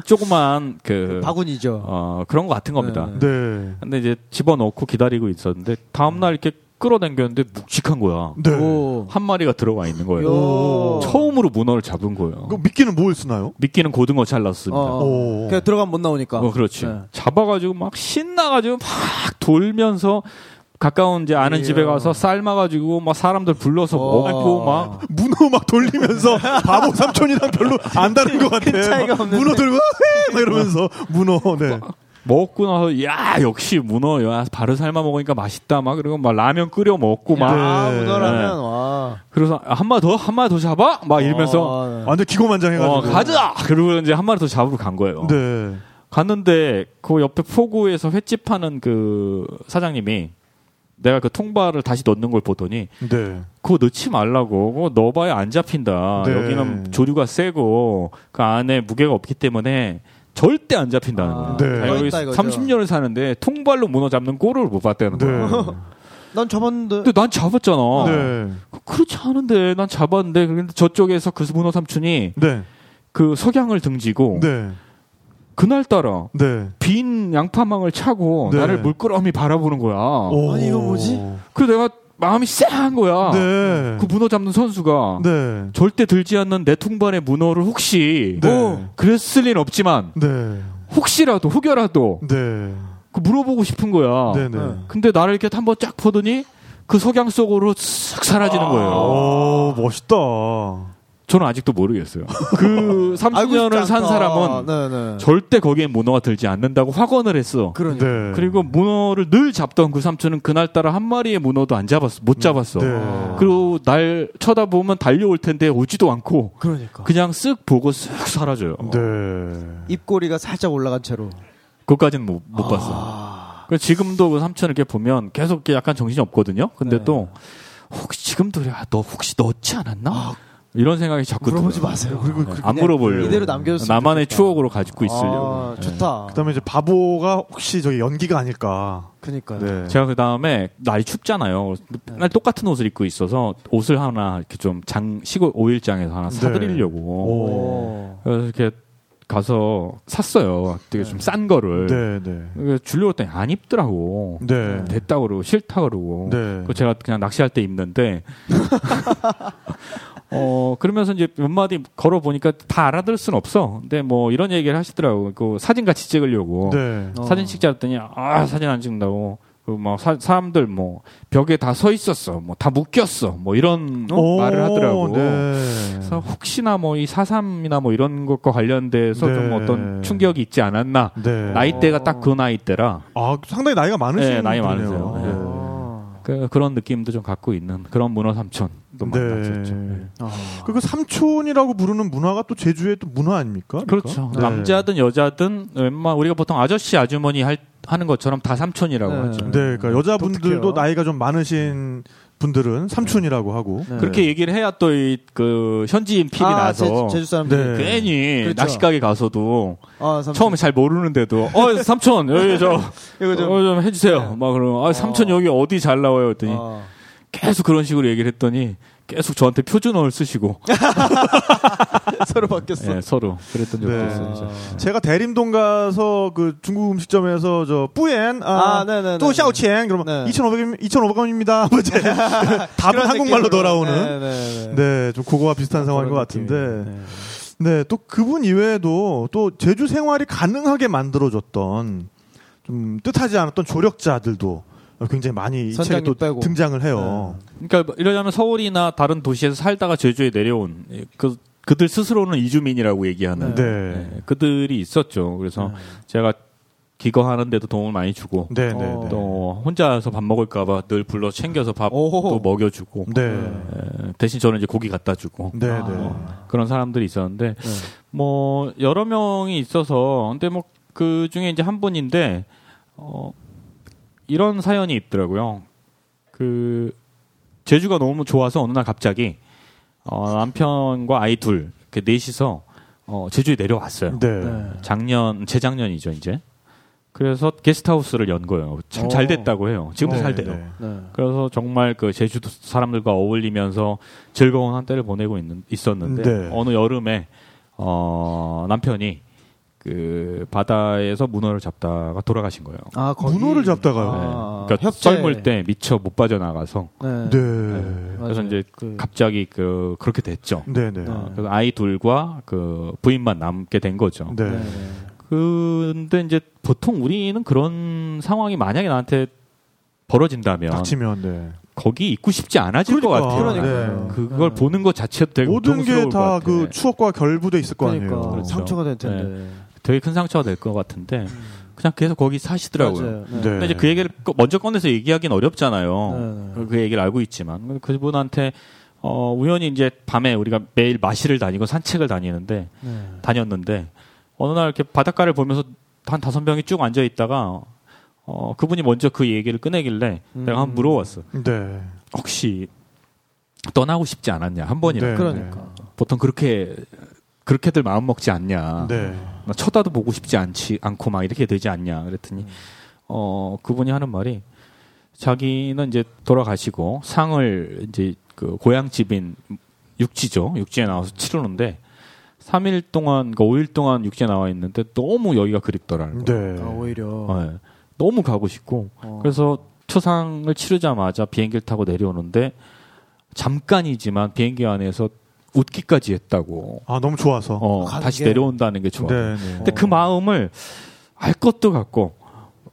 조그만 그 바구니죠. 어, 그런 거 같은 겁니다. 네. 네. 근데 이제 집어넣고 기다리고 있었는데 다음 날 이렇게 끌어당겼는데 묵직한 거야. 네. 오. 한 마리가 들어가 있는 거예요. 요. 처음으로 문어를 잡은 거예요. 그 미끼는 뭘 쓰나요? 미끼는 고등어 잘랐습니다. 어. 오. 그냥 들어가면 못 나오니까. 어, 그렇지. 네. 잡아가지고 막 신나가지고 막 돌면서 가까운 이제 아는 이야. 집에 가서 삶아가지고 막 사람들 불러서 와. 먹고 막 문어 막 돌리면서 바보 삼촌이랑 별로 안 다른 것 같아. 큰 차이가 막 없는데. 문어 들고 헤! 막 이러면서 문어. 네. 먹고 나서 야 역시 문어 야 바로 삶아 먹으니까 맛있다 막 그리고 막 라면 끓여 먹고 막 아, 네. 문어라면 와. 그래서 한 마리 더 한 마리 더 잡아 막 이러면서 어, 완전 기고만장해가지고. 어, 가자 그리고 이제 한 마리 더 잡으러 간 거예요. 네. 갔는데 그 옆에 포구에서 횟집 하는 그 사장님이 내가 그 통발을 다시 넣는 걸 보더니 네. 그거 넣지 말라고. 그거 넣어봐야 안 잡힌다. 네. 여기는 조류가 세고 그 안에 무게가 없기 때문에 절대 안 잡힌다는 아, 거예요. 네. 자, 여기 떠있다 이거죠. 30년을 사는데 통발로 문어 잡는 꼴을 못 봤다는 네. 거예요. 난 잡았는데. 근데 난 잡았잖아. 네. 그- 그렇지 않은데 난 잡았는데 그런데 저쪽에서 그 문어 삼촌이 네. 그 석양을 등지고 네. 그날따라 네. 빈 양파망을 차고 네. 나를 물끄러미 바라보는 거야. 오. 아니, 이거 뭐지? 그래서 내가 마음이 쎄한 거야. 네. 그 문어 잡는 선수가 네. 절대 들지 않는 내 통발의 문어를 혹시 네. 어, 그랬을 리는 없지만 네. 혹시라도 혹여라도 네. 그 물어보고 싶은 거야. 네. 네. 근데 나를 이렇게 한번 쫙 보더니 그 석양 속으로 쓱 사라지는 아. 거예요. 오, 멋있다. 저는 아직도 모르겠어요. 그 알고 싶지 30년을 산. 사람은 네, 네. 절대 거기에 문어가 들지 않는다고 확언을 했어. 그러니까. 네. 그리고 문어를 늘 잡던 그 삼촌은 그날따라 한 마리의 문어도 안 잡았어. 못 잡았어. 네. 그리고 날 쳐다보면 달려올 텐데 오지도 않고 그러니까. 그냥 쓱 보고 쓱 사라져요. 네. 입꼬리가 살짝 올라간 채로. 그것까지는 못, 못 봤어. 아. 그래서 지금도 그 삼촌 이렇게 보면 계속 이렇게 약간 정신이 없거든요. 근데 네. 또 혹시 지금도 그래, 아, 너 혹시 넣지 않았나? 이런 생각이 자꾸 물어보지 들어요. 마세요. 그리고 네. 안 물어보려고. 이대로 남겨줬으면 나만의 좋겠다. 추억으로 가지고 있으려고. 아, 좋다. 그다음에 이제 바보가 혹시 저기 연기가 아닐까. 그니까요. 네. 제가 그 다음에 날이 춥잖아요. 맨날 똑같은 옷을 입고 있어서 옷을 하나 이렇게 좀 장 시골 오일장에서 하나 사드리려고. 오. 그래서 이렇게 가서 샀어요. 되게 좀 싼 거를. 네, 네. 그래서 주려고 했더니 안 입더라고. 네. 됐다 그러고 싫다 그러고. 네. 그 제가 그냥 낚시할 때 입는데. 어 그러면서 이제 몇 마디 걸어 보니까 다 알아들 수는 없어. 근데 뭐 이런 얘기를 하시더라고. 그 사진 같이 찍으려고. 네. 어. 사진 찍자 했더니 아 사진 안 찍는다고. 그막 사람들 뭐 벽에 다 서 있었어. 뭐 다 묶였어. 뭐 이런 오, 말을 하더라고. 네. 그래서 혹시나 뭐 이 사삼이나 뭐 이런 것과 관련돼서 네. 좀 어떤 충격이 있지 않았나. 네. 나이대가 딱 그 나이대라. 아, 상당히 나이가 많으신 네, 나이 분이네요. 많으세요. 네. 아. 그, 그런 느낌도 좀 갖고 있는 그런 문어 삼촌 도 네. 만났었죠. 네. 아. 그, 그 삼촌이라고 부르는 문화가 또 제주의 또 문화 아닙니까? 그렇죠. 네. 남자든 여자든 웬만 우리가 보통 아저씨 아주머니 할, 하는 것처럼 다 삼촌이라고 네. 하죠. 네, 그러니까 여자분들도 독특해요. 나이가 좀 많으신 분들은 삼촌이라고 하고. 네. 그렇게 얘기를 해야 또그 현지인 필이 아, 나서 제주, 제주 사람들. 네. 괜히 그렇죠. 낚시 가게 가서도 아. 처음에 잘 모르는데도 어 삼촌 여기 저 이거 좀. 어, 좀 해주세요. 막 그러면 아 삼촌 어. 여기 어디 잘 나와요? 했더니 아. 계속 그런 식으로 얘기를 했더니 계속 저한테 표준어를 쓰시고 서로 바뀌었어. 예, 서로 그랬던 적도 네. 있어요. 제가 대림동 가서 그 중국 음식점에서 저 뿌엔 아, 아. 또 샤오첸 그러면 네. 2,500원 2,500원입니다. 뭐 이제 답은 한국말로 돌아오는 네네네. 네, 좀 그거와 비슷한 상황인 것 같은데. 네, 또 그분 이외에도 또 제주 생활이 가능하게 만들어줬던 좀 뜻하지 않았던 조력자들도 굉장히 많이 이 책에 또 빼고. 등장을 해요. 그러니까 뭐 이러자면 서울이나 다른 도시에서 살다가 제주에 내려온 예, 그 그들 스스로는 이주민이라고 얘기하는 네. 예, 그들이 있었죠. 그래서 제가 기거하는데도 도움을 많이 주고 네, 네, 어. 네. 또 혼자서 밥 먹을까봐 늘 불러 챙겨서 밥도 오호. 먹여주고 네. 예, 대신 저는 이제 고기 갖다 주고 네, 아. 네. 그런 사람들이 있었는데 네. 뭐 여러 명이 있어서 근데 뭐 그 중에 이제 한 분인데 어 이런 사연이 있더라고요. 그 제주가 너무 좋아서 어느 날 갑자기 어 남편과 아이 둘 이렇게 넷이서 어 제주에 내려왔어요. 네. 네. 작년 재작년이죠 이제. 그래서 게스트하우스를 연 거예요. 참잘 오. 됐다고 해요. 지금도 네, 잘 돼요. 네. 네. 그래서 정말 그 제주도 사람들과 어울리면서 즐거운 한때를 보내고 있는, 있었는데 네. 어느 여름에 어, 남편이 그 바다에서 문어를 잡다가 돌아가신 거예요. 아, 거기- 문어를 잡다가요? 네. 아, 그러니까 협재. 썰물 때 미처 못 빠져나가서 네. 네. 그래서 맞아요. 이제 그- 갑자기 그 그렇게 됐죠. 네, 네. 네. 어, 그래서 아이 둘과 그 부인만 남게 된 거죠. 네. 네, 네. 근데 이제 보통 우리는 그런 상황이 만약에 나한테 벌어진다면 닥치면 네. 거기 있고 싶지 않아질 것 그러니까. 같아요. 그러니까요. 그걸 네. 보는 것 자체도 되게 모든 게것 다. 그 추억과 결부돼 있을 거 그러니까 아니에요. 그렇죠. 상처가 될 텐데. 되게 큰 상처가 될 것 같은데 그냥 계속 거기 사시더라고요. 맞아요. 네. 네. 근데 이제 그 얘기를 꺼- 먼저 꺼내서 얘기하기는 어렵잖아요. 네, 네. 그 얘기를 알고 있지만 그분한테 어, 우연히 이제 밤에 우리가 매일 마실을 다니고 산책을 다니는데 네. 다녔는데 어느 날 이렇게 바닷가를 보면서 한 다섯 명이 쭉 앉아 있다가 어, 그분이 먼저 그 얘기를 꺼내길래 음. 내가 한번 물어봤어. 네. 혹시 떠나고 싶지 않았냐 한 번이나 네. 그러니까. 보통 그렇게 그렇게들 마음 먹지 않냐. 네. 나 쳐다도 보고 싶지 않지 않고 막 이렇게 되지 않냐 그랬더니 어 그분이 하는 말이 자기는 이제 돌아가시고 상을 이제 그 고향 집인 육지죠 육지에 나와서 치르는데 3일 동안 그 5일 동안 육지에 나와 있는데 너무 여기가 그립더라는 거예요. 네. 아, 오히려. 네. 너무 가고 싶고 어. 그래서 초상을 치르자마자 비행기를 타고 내려오는데 잠깐이지만 비행기 안에서 웃기까지 했다고. 아, 너무 좋아서. 어, 가는 다시 게- 내려온다는 게 좋아. 네, 네. 근데 그 마음을 알 것도 같고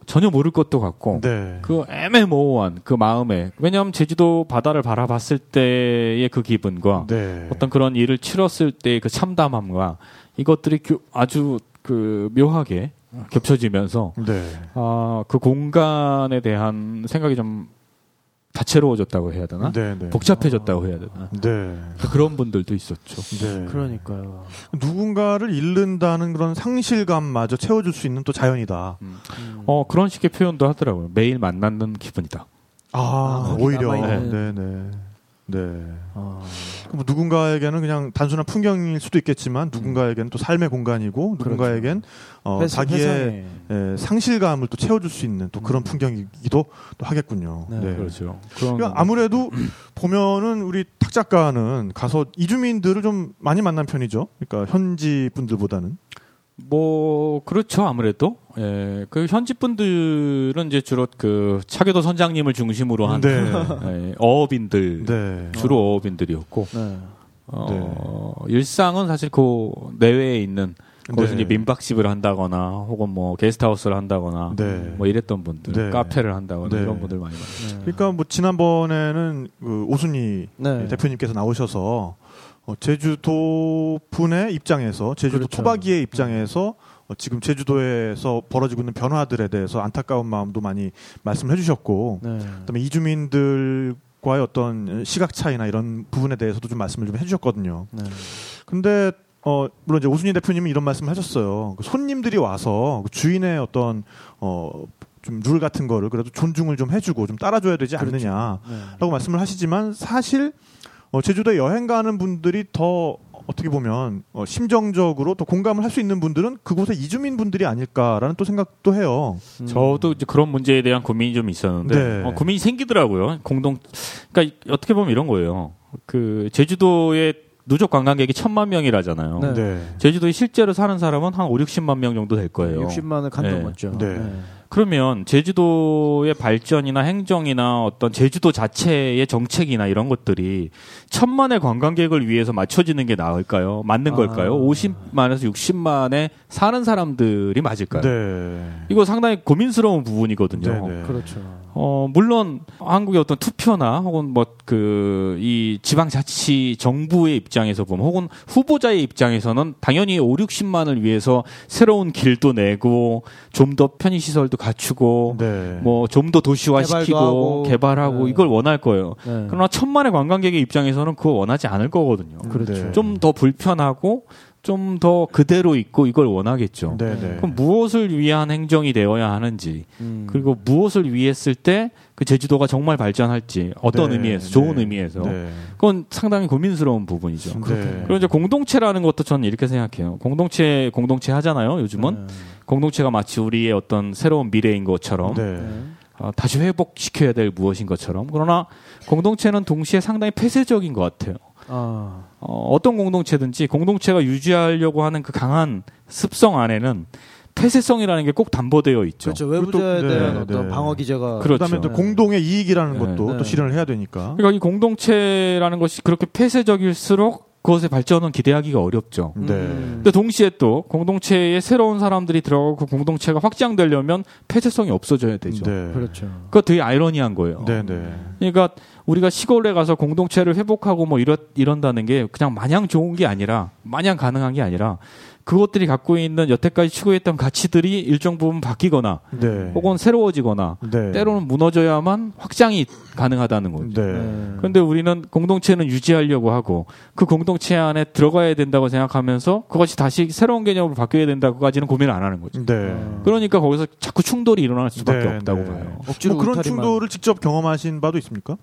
전혀 모를 것도 같고 네. 그 애매모호한 그 마음에 왜냐하면 제주도 바다를 바라봤을 때의 그 기분과 네. 어떤 그런 일을 치렀을 때의 그 참담함과 이것들이 교- 아주 그 묘하게 겹쳐지면서 네. 아, 그 공간에 대한 생각이 좀 다채로워졌다고 해야 되나? 네, 네. 복잡해졌다고 해야 되나? 네. 그런 분들도 있었죠. 네. 그러니까요. 누군가를 잃는다는 그런 상실감마저 채워줄 수 있는 또 자연이다. 음. 어, 그런 식의 표현도 하더라고요. 매일 만나는 기분이다. 아, 아, 오히려. 네, 남아있는. 네. 네. 아. 뭐 누군가에게는 그냥 단순한 풍경일 수도 있겠지만 누군가에게는 또 삶의 공간이고 누군가에겐 어, 회- 자기의. 예, 상실감을 또 채워줄 수 있는 또 그런 음. 풍경이기도 또 하겠군요. 네, 네. 그렇죠. 그러니까 아무래도 보면은 우리 탁 작가는 가서 이주민들을 좀 많이 만난 편이죠. 그러니까 현지 분들보다는. 뭐 그렇죠 아무래도 예, 그 현지 분들은 이제 주로 그 차교도 선장님을 중심으로 한 네. 예, 어업인들 네. 주로 어업인들이었고 네. 어, 일상은 사실 그 내외에 있는 거기서 네. 이제 민박집을 한다거나 혹은 뭐 게스트하우스를 한다거나 네. 뭐 이랬던 분들 네. 카페를 한다거나 네. 이런 분들 많이 많아요. 네. 그러니까 뭐 지난번에는 그 오순희 네. 대표님께서 나오셔서 어, 제주도 분의 입장에서 제주도 그렇죠. 토박이의 입장에서 어, 지금 제주도에서 벌어지고 있는 변화들에 대해서 안타까운 마음도 많이 말씀을 해주셨고 네. 그다음에 이주민들과의 어떤 시각 차이나 이런 부분에 대해서도 좀 말씀을 좀 해주셨거든요. 네. 근데 어 물론 이제 오순희 대표님이 이런 말씀을 하셨어요. 그 손님들이 와서 그 주인의 어떤 어 좀 룰 같은 거를 그래도 존중을 좀 해주고 좀 따라줘야 되지 그렇죠. 않느냐. 네. 라고 말씀을 하시지만 사실 어, 제주도에 여행 가는 분들이 더 어떻게 보면 어, 심정적으로 또 공감을 할 수 있는 분들은 그곳의 이주민 분들이 아닐까라는 또 생각도 해요. 음. 저도 이제 그런 문제에 대한 고민이 좀 있었는데 네. 어, 고민이 생기더라고요. 공동 그러니까 어떻게 보면 이런 거예요. 그 제주도에 누적 관광객이 천만 명이라잖아요. 네. 제주도에 실제로 사는 사람은 한 5, 60만 명 정도 될 거예요. 60만을 간 네. 넘었죠. 네. 그러면 제주도의 발전이나 행정이나 어떤 제주도 자체의 정책이나 이런 것들이 천만의 관광객을 위해서 맞춰지는 게 나을까요? 맞는 아. 걸까요? 50만에서 60만에 사는 사람들이 맞을까요? 네. 이거 상당히 고민스러운 부분이거든요. 네, 네. 그렇죠. 어, 물론 한국의 어떤 투표나 혹은 뭐 그 이 지방자치 정부의 입장에서 보면 혹은 후보자의 입장에서는 당연히 5, 60만을 위해서 새로운 길도 내고 좀 더 편의 시설도 갖추고 네. 뭐좀 더 도시화시키고 개발도 하고. 개발하고 네. 이걸 원할 거예요. 네. 그러나 천만의 관광객의 입장에서는 그거 원하지 않을 거거든요. 그렇죠. 네. 좀더 불편하고 좀 더 그대로 있고 이걸 원하겠죠. 네, 네. 그럼 무엇을 위한 행정이 되어야 하는지 음. 그리고 무엇을 위했을 때 그 제주도가 정말 발전할지 어떤 네, 의미에서 좋은 네. 의미에서 네. 그건 상당히 고민스러운 부분이죠. 네. 그리고 이제 공동체라는 것도 저는 이렇게 생각해요. 공동체 공동체 하잖아요. 요즘은 네. 공동체가 마치 우리의 어떤 새로운 미래인 것처럼 네. 네. 어, 다시 회복시켜야 될 무엇인 것처럼 그러나 공동체는 동시에 상당히 폐쇄적인 것 같아요. 아. 어, 어떤 공동체든지 공동체가 유지하려고 하는 그 강한 습성 안에는 폐쇄성이라는 게 꼭 담보되어 있죠. 그렇죠. 외부자에 네, 대한 네. 어떤 방어 기제가 그렇죠. 그다음에 또 네. 공동의 이익이라는 네. 것도 네. 또 실현을 해야 되니까. 그러니까 이 공동체라는 것이 그렇게 폐쇄적일수록 그것의 발전은 기대하기가 어렵죠. 네. 음. 근데 동시에 또 공동체에 새로운 사람들이 들어가고 그 공동체가 확장되려면 폐쇄성이 없어져야 되죠. 네. 그렇죠. 그거 되게 아이러니한 거예요. 네, 네. 그러니까 우리가 시골에 가서 공동체를 회복하고 뭐 이런 이런다는 게 그냥 마냥 좋은 게 아니라 마냥 가능한 게 아니라 그것들이 갖고 있는 여태까지 추구했던 가치들이 일정 부분 바뀌거나 네. 혹은 새로워지거나 네. 때로는 무너져야만 확장이 가능하다는 거죠. 네. 네. 그런데 우리는 공동체는 유지하려고 하고 그 공동체 안에 들어가야 된다고 생각하면서 그것이 다시 새로운 개념으로 바뀌어야 된다고까지는 고민을 안 하는 거죠. 네. 어. 그러니까 거기서 자꾸 충돌이 일어날 수밖에 네, 없다고 네. 봐요. 억지로 뭐 그런 충돌을 직접 경험하신 바도 있습니까?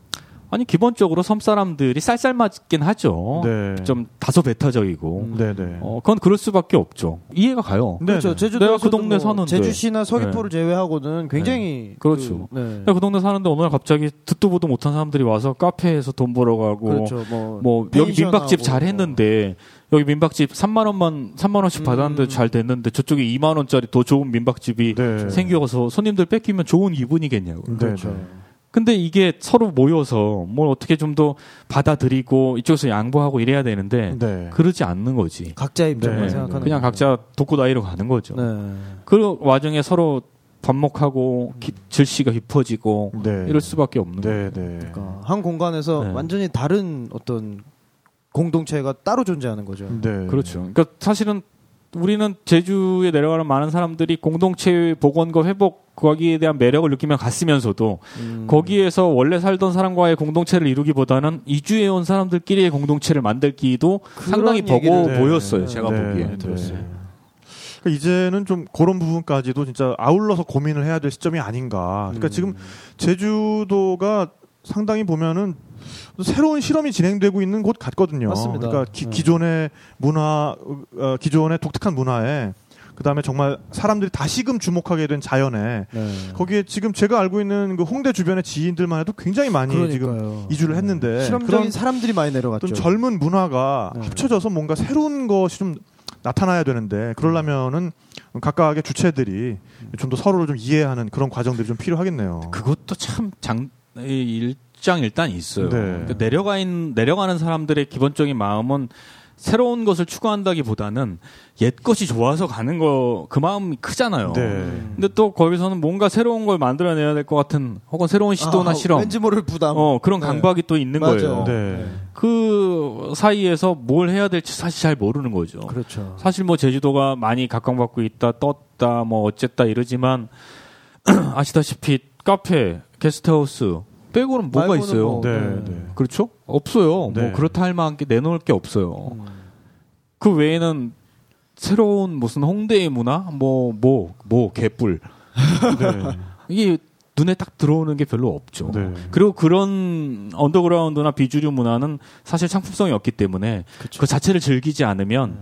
아니 기본적으로 섬 사람들이 쌀쌀맞긴 하죠. 네. 좀 다소 배타적이고. 음. 네, 네. 어, 그건 그럴 수밖에 없죠. 이해가 가요. 네, 그렇죠. 네. 제주도 내가 그 동네 사는데. 제주시나 서귀포를 제외하고는 굉장히 그렇죠. 그, 네. 내가 그 동네 사는데 어느 날 갑자기 듣도 보도 못한 사람들이 와서 카페에서 돈 벌어 가고 그렇죠. 뭐, 뭐 여기 민박집 잘 했는데 여기 민박집 3만 원만 3만 원씩 음. 받았는데 잘 됐는데 저쪽에 2만 원짜리 더 좋은 민박집이 네. 생겨서 손님들 뺏기면 좋은 기분이겠냐고. 네, 그렇죠. 네. 근데 이게 서로 모여서 뭘 어떻게 좀 더 받아들이고 이쪽에서 양보하고 이래야 되는데 네. 그러지 않는 거지. 각자 입장만 네. 생각하는 그냥. 각자 독고다이로 가는 거죠. 네. 그 와중에 서로 반목하고 기- 질시가 깊어지고 네. 이럴 수밖에 없는 거예요. 네, 네. 그러니까 한 공간에서 네. 완전히 다른 어떤 공동체가 따로 존재하는 거죠. 네. 그렇죠. 그러니까 사실은 우리는 제주에 내려가는 많은 사람들이 공동체 복원과 회복 거기에 대한 매력을 느끼며 갔으면서도 음. 거기에서 원래 살던 사람과의 공동체를 이루기보다는 이주해 온 사람들끼리의 공동체를 만들기도 상당히 버거 얘기를- 네. 보였어요. 제가 네, 보기에. 네. 들었어요. 그러니까 이제는 좀 그런 부분까지도 진짜 아울러서 고민을 해야 될 시점이 아닌가. 그러니까 음. 지금 제주도가 상당히 보면은 새로운 실험이 진행되고 있는 곳 같거든요. 맞습니다. 그러니까 기, 네. 기존의 문화, 어, 기존의 독특한 문화에 그다음에 정말 사람들이 다시금 주목하게 된 자연에 네. 거기에 지금 제가 알고 있는 그 홍대 주변의 지인들만 해도 굉장히 많이 지금 그러니까요. 이주를 했는데 실험적인 그런 사람들이 많이 내려갔죠. 좀 젊은 문화가 네. 합쳐져서 뭔가 새로운 것이 좀 나타나야 되는데 그러려면은 각각의 주체들이 좀 더 서로를 좀 이해하는 그런 과정들이 좀 필요하겠네요. 그것도 참 장, 이 일장 일단 있어요. 네. 그러니까 내려가 있, 내려가는 사람들의 기본적인 마음은 새로운 것을 추구한다기보다는 옛 것이 좋아서 가는 거 그 마음이 크잖아요. 네. 근데 또 거기서는 뭔가 새로운 걸 만들어내야 될 것 같은 혹은 새로운 시도나 아, 실험 왠지 모를 부담. 어 그런 네. 강박이 또 있는 맞아요. 거예요. 네. 그 사이에서 뭘 해야 될지 사실 잘 모르는 거죠. 그렇죠. 사실 뭐 제주도가 많이 각광받고 있다, 떴다, 뭐 어쨌다 이러지만 아시다시피 카페, 게스트하우스 빼고는 뭐가 있어요? 뭐, 네, 네. 네. 그렇죠? 없어요. 네. 뭐 그렇다 할 만한 게 내놓을 게 없어요. 음. 그 외에는 새로운 무슨 홍대의 문화, 뭐 뭐 뭐 개뿔 네. 이게 눈에 딱 들어오는 게 별로 없죠. 네. 그리고 그런 언더그라운드나 비주류 문화는 사실 상품성이 없기 때문에 그쵸. 그 자체를 즐기지 않으면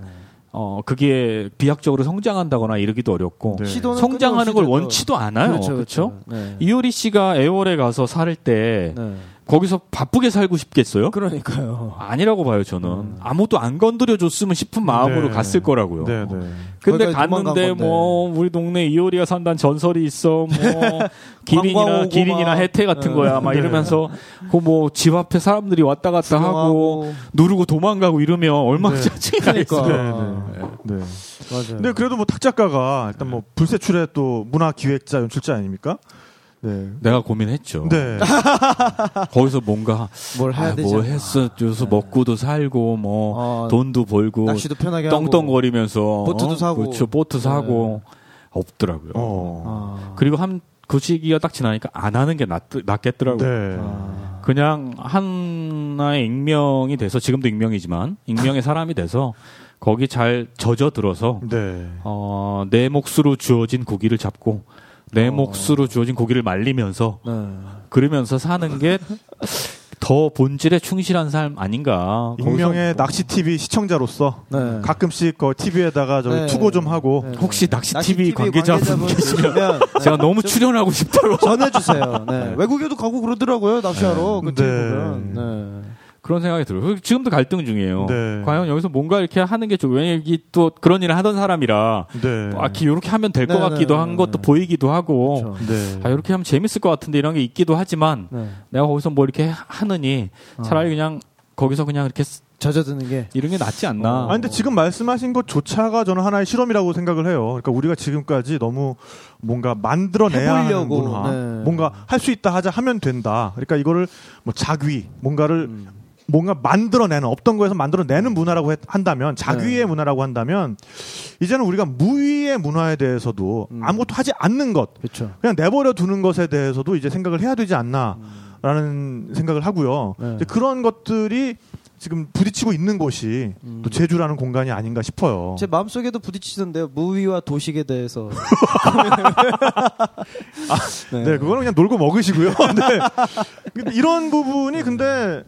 어 그게 비약적으로 성장한다거나 이러기도 어렵고 네. 시도는 성장하는 걸 원치도 않아요. 그렇죠, 그렇죠? 그렇죠. 네. 이효리 씨가 애월에 가서 살때 네. 거기서 바쁘게 살고 싶겠어요? 그러니까요. 아니라고 봐요, 저는. 아무도 안 건드려 줬으면 싶은 마음으로 네. 갔을 거라고요. 네, 네. 근데 갔는데. 뭐 우리 동네 이효리가 산다는 전설이 있어. 뭐 기린이나 기린이나 막. 혜태 같은 네. 거야. 막 네. 이러면서 그뭐집 앞에 사람들이 왔다 갔다 하고 구경하고. 누르고 도망가고 이러면 얼마나 네. 짜증이 그러니까. 네, 네. 네. 맞아요. 근데 그래도 뭐 탁 작가가 일단 뭐 불세출의 또 문화 기획자 연출자 아닙니까? 네. 내가 고민했죠. 네. 거기서 뭔가 뭘 해야 아, 되지? 뭐 했어. 줘서 먹고도 살고 뭐 어, 돈도 벌고 낚시도 편하게. 떵떵거리면서 보트도 어? 사고. 그렇죠. 보트 사고 없더라고요. 어. 아. 그리고 한 그 시기가 딱 지나니까 안 하는 게 낫, 낫겠더라고요. 네. 아. 그냥 하나의 익명이 돼서 지금도 익명이지만 익명의 사람이 돼서 거기 잘 젖어 들어서 네. 어, 내 몫으로 주어진 고기를 잡고 내 어. 몫으로 주어진 고기를 말리면서 네. 그러면서 사는 게 더 본질에 충실한 삶 아닌가. 익명의 낚시 TV 시청자로서 네. 가끔씩 그 TV에다가 저기 네. 투고 좀 하고 네. 혹시 낚시 낚시 TV 관계자분 계시면 제가 너무 출연하고 싶다고. 전해주세요. 네. 외국에도 가고 그러더라고요 낚시하러 그 네. 네. 그런 생각이 들어요. 지금도 갈등 중이에요. 네. 과연 여기서 뭔가 이렇게 하는 게 좋, 왜냐면 이게 또 그런 일을 하던 사람이라, 네. 아, 이렇게 하면 될것 네, 같기도 네, 한 네, 것도 네. 보이기도 하고, 그렇죠. 네. 아, 이렇게 하면 재밌을 것 같은데 이런 게 있기도 하지만, 네. 내가 거기서 뭐 이렇게 하- 하느니, 어. 차라리 그냥 거기서 그냥 이렇게 쓰- 젖어드는 게 이런 게 낫지 않나. 어. 아 근데 지금 말씀하신 것조차가 저는 하나의 실험이라고 생각을 해요. 그러니까 우리가 지금까지 너무 뭔가 만들어내야 하는 해보려고, 문화, 네. 뭔가 할 수 있다 하자 하면 된다. 그러니까 이거를 뭐 자귀, 뭔가를 음. 뭔가 만들어내는 없던 거에서 만들어내는 문화라고 했- 한다면 자귀의 네. 문화라고 한다면 이제는 우리가 무위의 문화에 대해서도 음. 아무것도 하지 않는 것, 그렇죠. 그냥 내버려 두는 것에 대해서도 이제 생각을 해야 되지 않나라는 생각을 하고요. 네. 그런 것들이 지금 부딪히고 있는 곳이 음. 또 제주라는 공간이 아닌가 싶어요. 제 마음속에도 부딪히던데요. 무위와 도식에 대해서. 네, 그거는 그냥 놀고 먹으시고요. 네. 이런 부분이 근데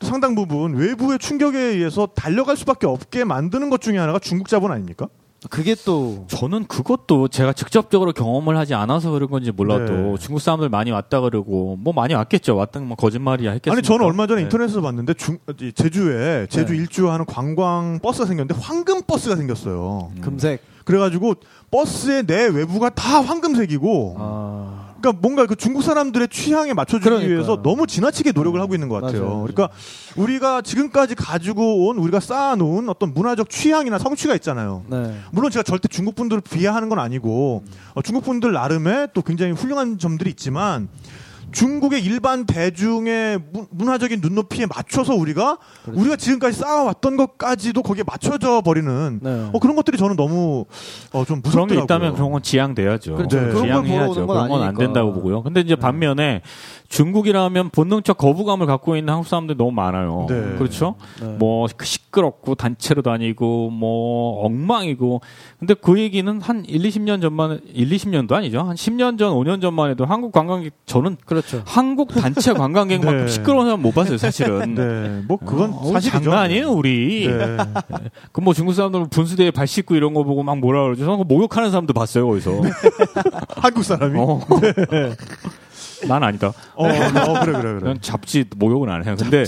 상당 부분 외부의 충격에 의해서 달려갈 수밖에 없게 만드는 것 중에 하나가 중국 자본 아닙니까? 그게 또 저는 그것도 제가 직접적으로 경험을 하지 않아서 그런 건지 몰라도 네. 중국 사람들 많이 왔다 그러고 뭐 많이 왔겠죠. 왔던 뭐 거짓말이야 했겠습니까? 아니 저는 얼마 전에 네. 인터넷에서 봤는데 중, 이 제주에 제주 네. 일주하는 관광 버스가 생겼는데 황금 버스가 생겼어요. 음. 금색. 그래가지고 버스의 내 외부가 다 황금색이고 아. 그러니까 뭔가 그 중국 사람들의 취향에 맞춰주기 그러니까요. 위해서 너무 지나치게 노력을 하고 있는 것 같아요. 맞아요, 맞아요. 그러니까 우리가 지금까지 가지고 온 우리가 쌓아놓은 어떤 문화적 취향이나 성취가 있잖아요. 네. 물론 제가 절대 중국 분들을 비하하는 건 아니고 어, 중국 분들 나름의 또 굉장히 훌륭한 점들이 있지만 중국의 일반 대중의 문- 문화적인 눈높이에 맞춰서 우리가 그렇죠. 우리가 지금까지 쌓아왔던 것까지도 거기에 맞춰져 버리는 네. 어, 그런 것들이 저는 너무 어, 좀 무섭더라고요. 게 있다면 그런 건 지양돼야죠. 그렇죠. 네. 지양해야죠. 보러 오는 건 그런 건 안. 된다고 보고요. 근데 이제 반면에 중국이라면 본능적 거부감을 갖고 있는 한국 사람들이 너무 많아요. 네. 그렇죠? 네. 뭐 시끄럽고 단체로 다니고 뭐 엉망이고 근데 그 얘기는 한 1, 20년 전만 1, 20년도 아니죠. 한 10년 전, 5년 전만 해도 한국 관광객 저는 그렇죠. 한국 단체 관광객만큼 네. 시끄러운 사람 못 봤어요, 사실은. 네, 뭐 그건 어, 사실이죠. 장난 아니에요, 우리. 네. 그뭐 중국 사람들 분수대에 발 씻고 이런 거 보고 막 뭐라 그러죠. 저는 목욕하는 사람도 봤어요, 거기서. 한국 사람이. 어, 어. 난 아니다. 어, 그래 그래 그래. 그냥 잡지 목욕은 안 해요. 근데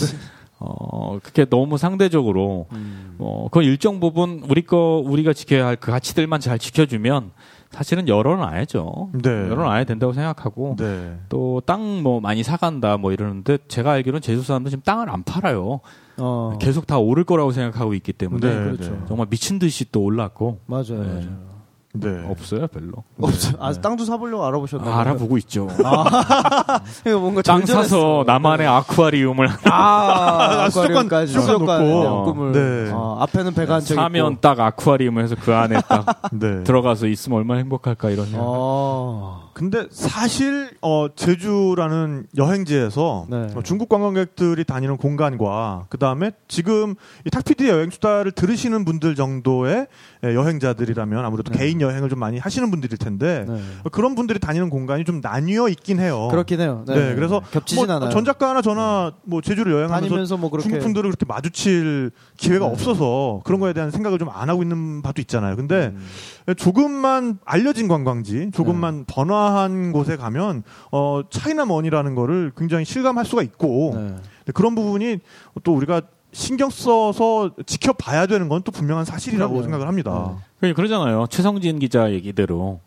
어 그게 너무 상대적으로 음. 어 그건 일정 부분 우리 거 우리가 지켜야 할 그 가치들만 잘 지켜주면 사실은 열어는 안 해죠. 네. 열어는 안 해야 된다고 생각하고 네. 또땅 뭐 많이 사간다 뭐 이러는데 제가 알기로는 제주 사람들 지금 땅을 안 팔아요. 어. 계속 다 오를 거라고 생각하고 있기 때문에 네, 그렇죠. 네. 정말 미친 듯이 또 올랐고 맞아요. 네. 맞아요. 네. 없어요 별로. 없어. 아, 땅도 사보려고 알아보셨나 봐요. 알아보고 있죠. 이거 뭔가 땅. 사서 나만의 아쿠아리움을 아, 아, 수족관, 수족관 놓고. 꿈을. 네. 어, 앞에는 배가 한척 사면 있고. 딱 아쿠아리움을 해서 그 안에 딱 네. 들어가서 있으면 얼마나 행복할까 이런 생각. 어. 근데 사실 어 제주라는 여행지에서 네. 어, 중국 관광객들이 다니는 공간과 그 다음에 지금 이 탁피디의 여행 수다를 들으시는 분들 정도의 예, 여행자들이라면 아무래도 네. 개인 여행을 좀 많이 하시는 분들일 텐데 네. 어, 그런 분들이 다니는 공간이 좀 나뉘어 있긴 해요. 그렇긴 해요. 네. 네, 그래서 겹치진 뭐 않아요. 전 작가나 저나 뭐 제주를 여행하면서 뭐 그렇게 중국 분들을 그렇게 마주칠 기회가 네. 없어서 그런 거에 대한 생각을 좀 안 하고 있는 바도 있잖아요. 근데 음. 조금만 알려진 관광지, 조금만 네. 번화한 곳에 가면 어 차이나 머니라는 거를 굉장히 실감할 수가 있고 네. 그런 부분이 또 우리가 신경 써서 지켜봐야 되는 건 또 분명한 사실이라고 그럼요. 생각을 합니다. 그러니까 그러잖아요. 최성진 기자 얘기대로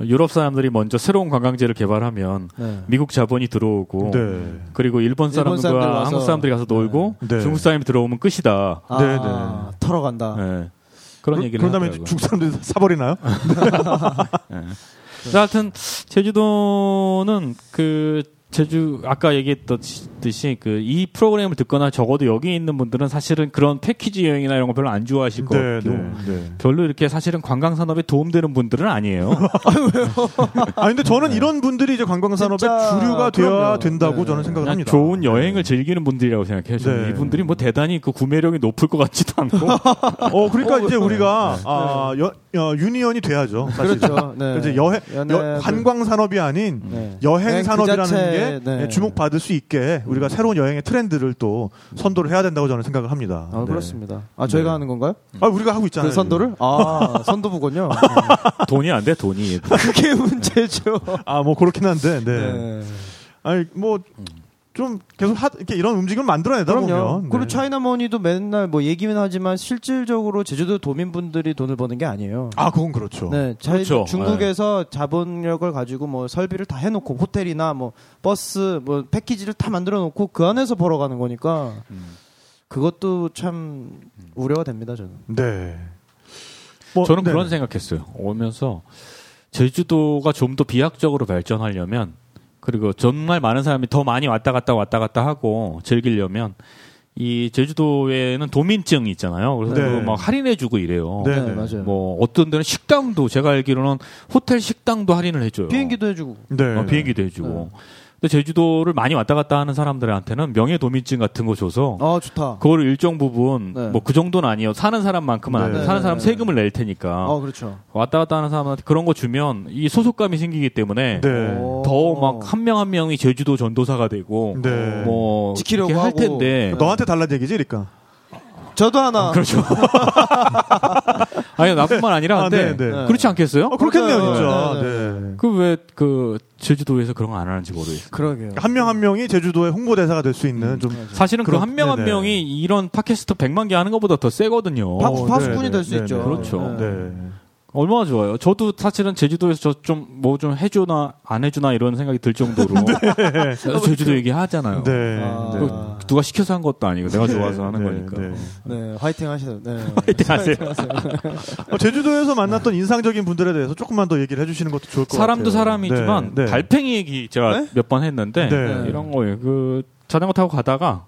유럽 사람들이 먼저 새로운 관광지를 개발하면 네. 미국 자본이 들어오고 네. 그리고 일본 일본 사람들 한국 사람들이 가서 놀고 네. 중국 사람이 들어오면 끝이다. 아, 네, 털어간다. 네. 그런 그, 얘기를 그런 다음에 하더라고요. 중국 사람들이 사버리나요? 그래서 하여튼 제주도는 그 제주 아까 얘기했듯이 그 이 프로그램을 듣거나 적어도 여기 있는 분들은 사실은 그런 패키지 여행이나 이런 거 별로 안 좋아하실 것 네, 같고 네, 네. 별로 이렇게 사실은 관광 산업에 도움되는 분들은 아니에요. 아 근데 저는 이런 분들이 이제 관광 산업의 주류가 돼야 그럼요. 된다고 네. 저는 생각을 합니다. 좋은 여행을 즐기는 분들이라고 생각해요. 저는 네. 이분들이 뭐 대단히 그 구매력이 높을 것 같지도 않고 어 그러니까 이제 우리가 네. 아 여, 여- 유니언이 돼야죠. 사실은. 그렇죠. 네. 이제 여행 관광 산업이 아닌 네. 여행 그 산업이라는 자체, 게 네. 주목받을 수 있게 우리가 새로운 여행의 트렌드를 또 선도를 해야 된다고 저는 생각을 합니다. 아, 네. 그렇습니다. 아, 저희가 네. 하는 건가요? 아 우리가 하고 있잖아요. 그 선도를? 아, 선도부군요. 돈이 안 돼 돈이. 그게 문제죠. 아 뭐 그렇긴 한데, 네. 네. 아니 뭐 좀 계속 하, 이렇게 이런 움직임을 만들어내다 그럼요. 보면 그리고 네. 차이나머니도 맨날 뭐 얘기는 하지만 실질적으로 제주도 도민분들이 돈을 버는 게 아니에요. 아 그건 그렇죠. 네, 차이, 그렇죠. 중국에서 자본력을 가지고 뭐 설비를 다 해놓고 호텔이나 뭐 버스 뭐 패키지를 다 만들어 놓고 그 안에서 벌어가는 거니까 그것도 참 우려가 됩니다 저는. 네. 뭐, 저는 네. 그런 생각했어요. 오면서 제주도가 좀 더 비약적으로 발전하려면 그리고 정말 많은 사람이 더 많이 왔다 갔다 왔다 갔다 하고 즐기려면 이 제주도에는 도민증이 있잖아요. 그래서 네. 그거 막 할인해주고 이래요. 네, 네, 네. 맞아요. 뭐 어떤 데는 식당도 제가 알기로는 호텔 식당도 할인을 해줘요. 비행기도 해주고. 네. 어, 비행기도 해주고. 근데 제주도를 많이 왔다 갔다 하는 사람들한테는 명예 도민증 같은 거 줘서 아 좋다. 그거를 일정 부분 네. 뭐그 정도는 아니에요. 사는 사람만큼은 안 네. 돼. 사는 사람 네. 세금을 낼 테니까 어 그렇죠. 왔다 갔다 하는 사람한테 그런 거 주면 이 소속감이 생기기 때문에 네. 오. 더막 한 명 한 명이 제주도 전도사가 되고 네. 뭐 지키려고 이렇게 할. 텐데 너한테 달란 얘기지, 그러니까. 저도 하나. 그렇죠. 아니 나뿐만 아니라 아, 근데 네, 네. 그렇지 않겠어요? 어, 그렇겠네요, 맞아요. 진짜. 네, 네. 그왜 그 제주도에서 그런 거 안 하는지 모르겠어요. 그러게요. 한 명한 명이 제주도의 홍보대사가 될 수 있는 좀 사실은 그 한 명 한. 명이 이런 팟캐스트 100만 개 하는 것보다 더 세거든요. 파, 어, 파수꾼이 네, 될수 네, 있죠. 네. 그렇죠. 네. 얼마나 좋아요. 저도 사실은 제주도에서 저 좀 뭐 좀 해주나 안 해주나 이런 생각이 들 정도로 그래서 제주도 얘기 하잖아요. 네. 아. 네. 그 누가 시켜서 한 것도 아니고 내가 좋아서 하는 네, 거니까. 네. 네, 화이팅 하셔도. 네. 화이팅 하세요. 어, 제주도에서 만났던 인상적인 분들에 대해서 조금만 더 얘기를 해주시는 것도 좋을 것 사람도 같아요. 사람이지만 네, 네. 달팽이 얘기 제가 네? 몇번 했는데 네. 이런 거예요. 그 자전거 타고 가다가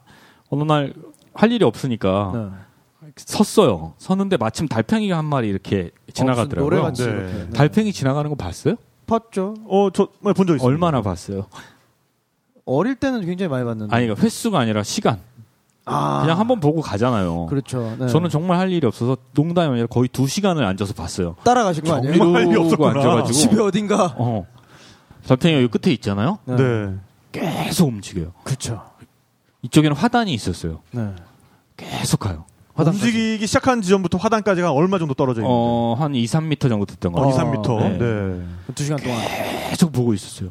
어느 날 할 일이 없으니까 네. 섰어요. 섰는데 마침 달팽이가 한 마리 이렇게 지나가더라고요. 노래 같이 네. 이렇게. 네. 달팽이 지나가는 거 봤어요? 팠죠. 어, 저, 본적 있어요. 얼마나 봤어요? 어릴 때는 굉장히 많이 봤는데. 아니, 그러니까 횟수가 아니라 시간. 아, 그냥 한번 보고 가잖아요. 그렇죠. 네. 저는 정말 할 일이 없어서 농담이 아니라 거의 두 시간을 앉아서 봤어요. 따라가신 거 아니에요? 정말 할 일이 없었구나. 앉아가지고. 집에 어딘가. 어. 달팽이가 여기 끝에 있잖아요. 네. 네. 계속 움직여요. 그렇죠. 이쪽에는 화단이 있었어요. 네. 계속 가요. 화단까지. 움직이기 시작한 지점부터 화단까지가 얼마 정도 떨어져 있는데? 어, 한 2, 3미터 정도 됐던 것 어, 2, 같아요. 3미터. 네. 네. 두 시간 동안. 계속 보고 있었어요.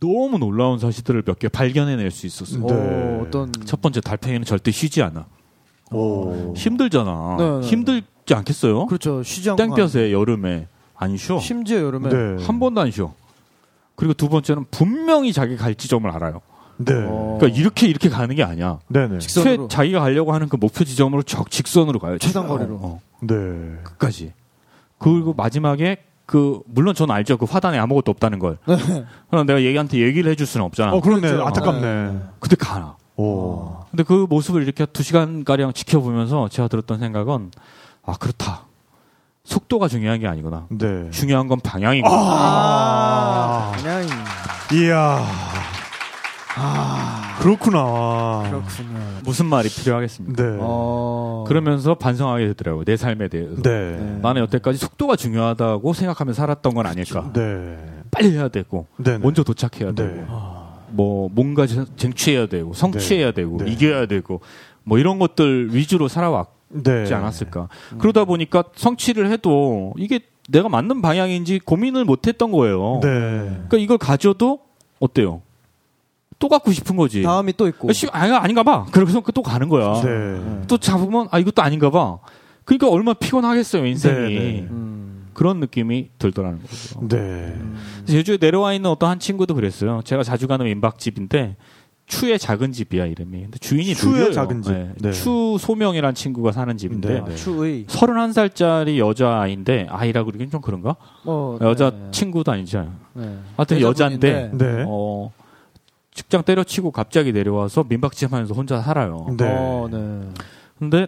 너무 놀라운 사실들을 몇 개 발견해낼 수 있었어요. 네. 오, 어떤. 첫 번째 달팽이는 절대 쉬지 않아. 오. 힘들잖아. 네, 네. 힘들지 않겠어요? 그렇죠. 쉬지 않고. 땡볕에 여름에 안 쉬어. 가- 심지어 여름에. 네. 한 번도 안 쉬어. 그리고 두 번째는 분명히 자기 갈 지점을 알아요. 네. 어. 그러니까 이렇게 이렇게 가는 게 아니야. 네네. 직선으로. 최, 자기가 가려고 하는 그 목표 지점으로 적 직선으로 가요. 최단 거리로. 어, 네. 끝까지. 그리고 마지막에 그 물론 저는 알죠. 그 화단에 아무것도 없다는 걸. 그럼 내가 얘기한테 얘기를 해줄 수는 없잖아. 어, 그렇네. 그렇죠. 안타깝네. 네. 근데 가나. 오. 근데 그 모습을 이렇게 두 시간 가량 지켜보면서 제가 들었던 생각은 아 그렇다. 속도가 중요한 게 아니구나. 네. 중요한 건 방향이구나. 아, 그냥. 이야. 아, 그렇구나. 그렇군요. 무슨 말이 필요하겠습니까? 네. 어. 그러면서 반성하게 되더라고요. 내 삶에 대해서. 네. 네. 나는 여태까지 속도가 중요하다고 생각하며 살았던 건 아닐까. 네. 빨리 해야 되고 네. 먼저 도착해야 네. 되고 뭐 뭔가 쟁- 쟁취해야 되고 성취해야 되고 네. 이겨야 되고 뭐 이런 것들 위주로 살아왔지 네. 않았을까. 그러다 보니까 성취를 해도 이게 내가 맞는 방향인지 고민을 못 했던 거예요. 네. 그러니까 이걸 가져도 어때요? 또 갖고 싶은 거지. 다음이 또 있고. 아, 아닌가 봐. 그러고서 또 가는 거야. 네. 또 잡으면 아 이것도 아닌가 봐. 그러니까 얼마나 피곤하겠어요 인생이. 네, 네. 음. 그런 느낌이 들더라는 거죠. 네. 제주에 내려와 있는 어떤 한 친구도 그랬어요. 제가 자주 가는 민박집인데 추의 작은 집이야 이름이. 근데 주인이 추의 누구예요? 작은 집. 네. 네. 추 소명이란 친구가 사는 집인데 네. 추의. 31살짜리 여자 아이인데 아이라 그러긴 좀 그런가? 뭐, 여자 네. 친구도 아니잖아요. 네. 하여튼 여자인데. 네. 어 직장 때려치고 갑자기 내려와서 민박집 하면서 혼자 살아요. 네. 어, 네. 근데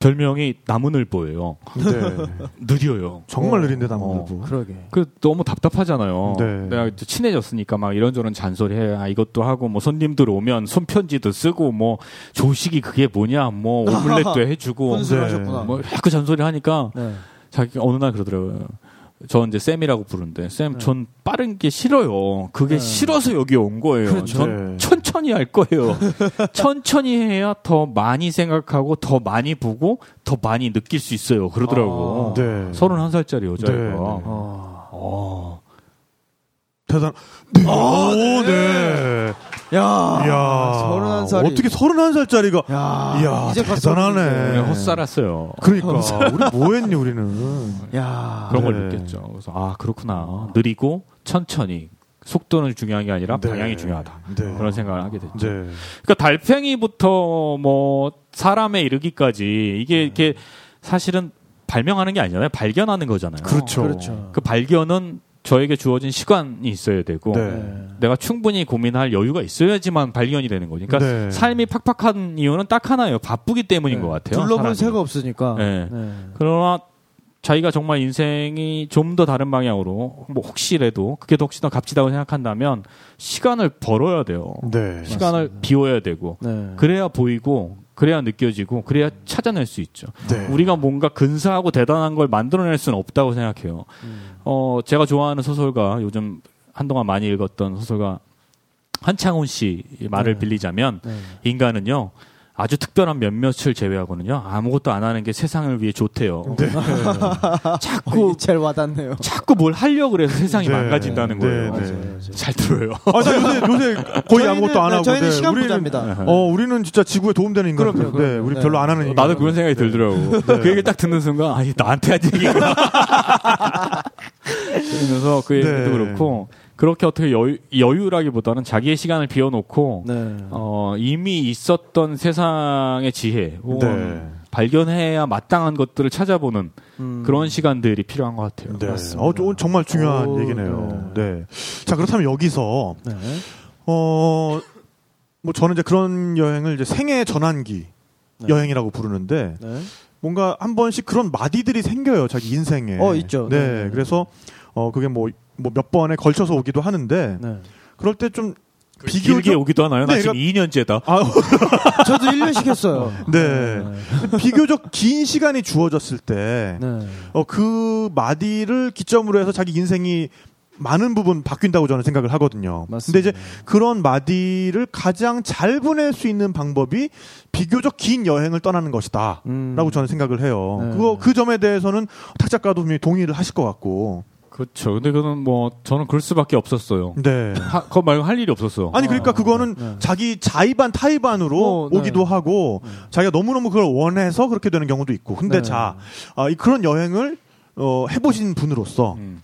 별명이 나무늘보예요. 네. 느려요. 정말 어. 느린데 어. 나무늘보. 그러게. 그 너무 답답하잖아요. 네. 내가 이제 친해졌으니까 막 이런저런 잔소리 해. 아, 이것도 하고 뭐 손님들 오면 손편지도 쓰고 뭐 조식이 그게 뭐냐 뭐 오믈렛도 해주고 네. 하셨구나. 뭐 자꾸 잔소리 하니까 네. 자기 어느 날 그러더라고요. 저 이제 쌤이라고 부르는데 쌤 네. 전 빠른 게 싫어요. 그게 네. 싫어서 여기 온 거예요. 그렇죠. 전 네. 천천히 할 거예요. 천천히 해야 더 많이 생각하고 더 많이 보고 더 많이 느낄 수 있어요. 그러더라고. 아. 네. 31살짜리 여자애가. 네, 네. 어. 어. 대단. 네. 오, 네. 야, 이야. 31살이. 어떻게 31살짜리가. 야, 이야, 이제 대단하네. 그냥 헛살았어요. 그러니까. 우리 뭐 했니, 우리는. 야. 그런 걸 네. 느꼈죠. 그래서 아 그렇구나. 느리고 천천히 속도는 중요한 게 아니라 네. 방향이 중요하다. 네. 그런 생각을 하게 됐죠. 네. 그러니까 달팽이부터 뭐 사람에 이르기까지 이게 이렇게 사실은 발명하는 게 아니잖아요. 발견하는 거잖아요. 그렇죠. 그렇죠. 그 발견은 저에게 주어진 시간이 있어야 되고 네. 내가 충분히 고민할 여유가 있어야지만 발견이 되는 거니까 네. 삶이 팍팍한 이유는 딱 하나예요. 바쁘기 때문인 것 같아요. 둘러볼. 새가 없으니까. 네. 네. 그러나 자기가 정말 인생이 좀 더 다른 방향으로 뭐 혹시라도 그게 더 혹시 더 값지다고 생각한다면 시간을 벌어야 돼요. 네. 시간을 비워야 되고 네. 그래야 보이고 그래야 느껴지고 그래야 찾아낼 수 있죠. 네. 우리가 뭔가 근사하고 대단한 걸 만들어낼 수는 없다고 생각해요. 음. 어 제가 좋아하는 소설가 요즘 한동안 많이 읽었던 소설가 한창훈 씨 말을 네. 빌리자면 네. 인간은요 아주 특별한 몇몇을 제외하고는요 아무것도 안 하는 게 세상을 위해 좋대요. 네. 자꾸 어, 제일 와닿네요. 자꾸 뭘 하려고 그래서 세상이 네. 망가진다는 네, 거예요. 네. 맞아요, 맞아요. 잘 들어요. 아, 나 요새, 요새 거의 저희는- 아무것도 안 네, 하고. 저희는 네, 시간 우리는- 부자입니다. 어, 우리는 진짜 지구에 도움되는 인간. 그럼요, 그럼요. 네, 우리 네. 별로 안 하는 인간. 나도 그런 생각이 들더라고. 그 얘기 딱 듣는 순간, 아니, 나한테 한 얘기구나. 그러면서 그 얘기도 네. 그렇고, 그렇게 어떻게 여유, 여유라기보다는 자기의 시간을 비워놓고, 네. 어, 이미 있었던 세상의 지혜, 혹은 네. 발견해야 마땅한 것들을 찾아보는 음. 그런 시간들이 필요한 것 같아요. 네. 맞습니다. 어, 저- 정말 중요한 오, 얘기네요. 네. 자, 그렇다면 여기서, 네. 어, 뭐 저는 이제 그런 여행을 이제 생애 전환기 네. 여행이라고 부르는데, 네. 뭔가 한 번씩 그런 마디들이 생겨요, 자기 인생에. 어, 있죠. 네. 네, 네. 그래서, 어, 그게 뭐, 뭐 몇 번에 걸쳐서 오기도 하는데, 네. 그럴 때 좀, 길게 비교적, 오기도 하나요? 나 네, 지금 2년째다. 아, 저도 1년씩 했어요. 네. 비교적 긴 시간이 주어졌을 때, 네. 어, 그 마디를 기점으로 해서 자기 인생이 많은 부분 바뀐다고 저는 생각을 하거든요. 맞습니다. 근데 이제 그런 마디를 가장 잘 보낼 수 있는 방법이 비교적 긴 여행을 떠나는 것이다. 음. 라고 저는 생각을 해요. 네. 그거, 그 점에 대해서는 탁 작가도 분명히 동의를 하실 것 같고. 그렇죠. 근데 그거는 뭐, 저는 그럴 수밖에 없었어요. 네. 하, 그거 말고 할 일이 없었어. 아니, 그러니까 그거는 네. 자기 자의반 타의반으로 어, 네. 오기도 하고, 자기가 너무너무 그걸 원해서 그렇게 되는 경우도 있고. 근데 네. 자, 아, 이 그런 여행을, 어, 해보신 분으로서, 음.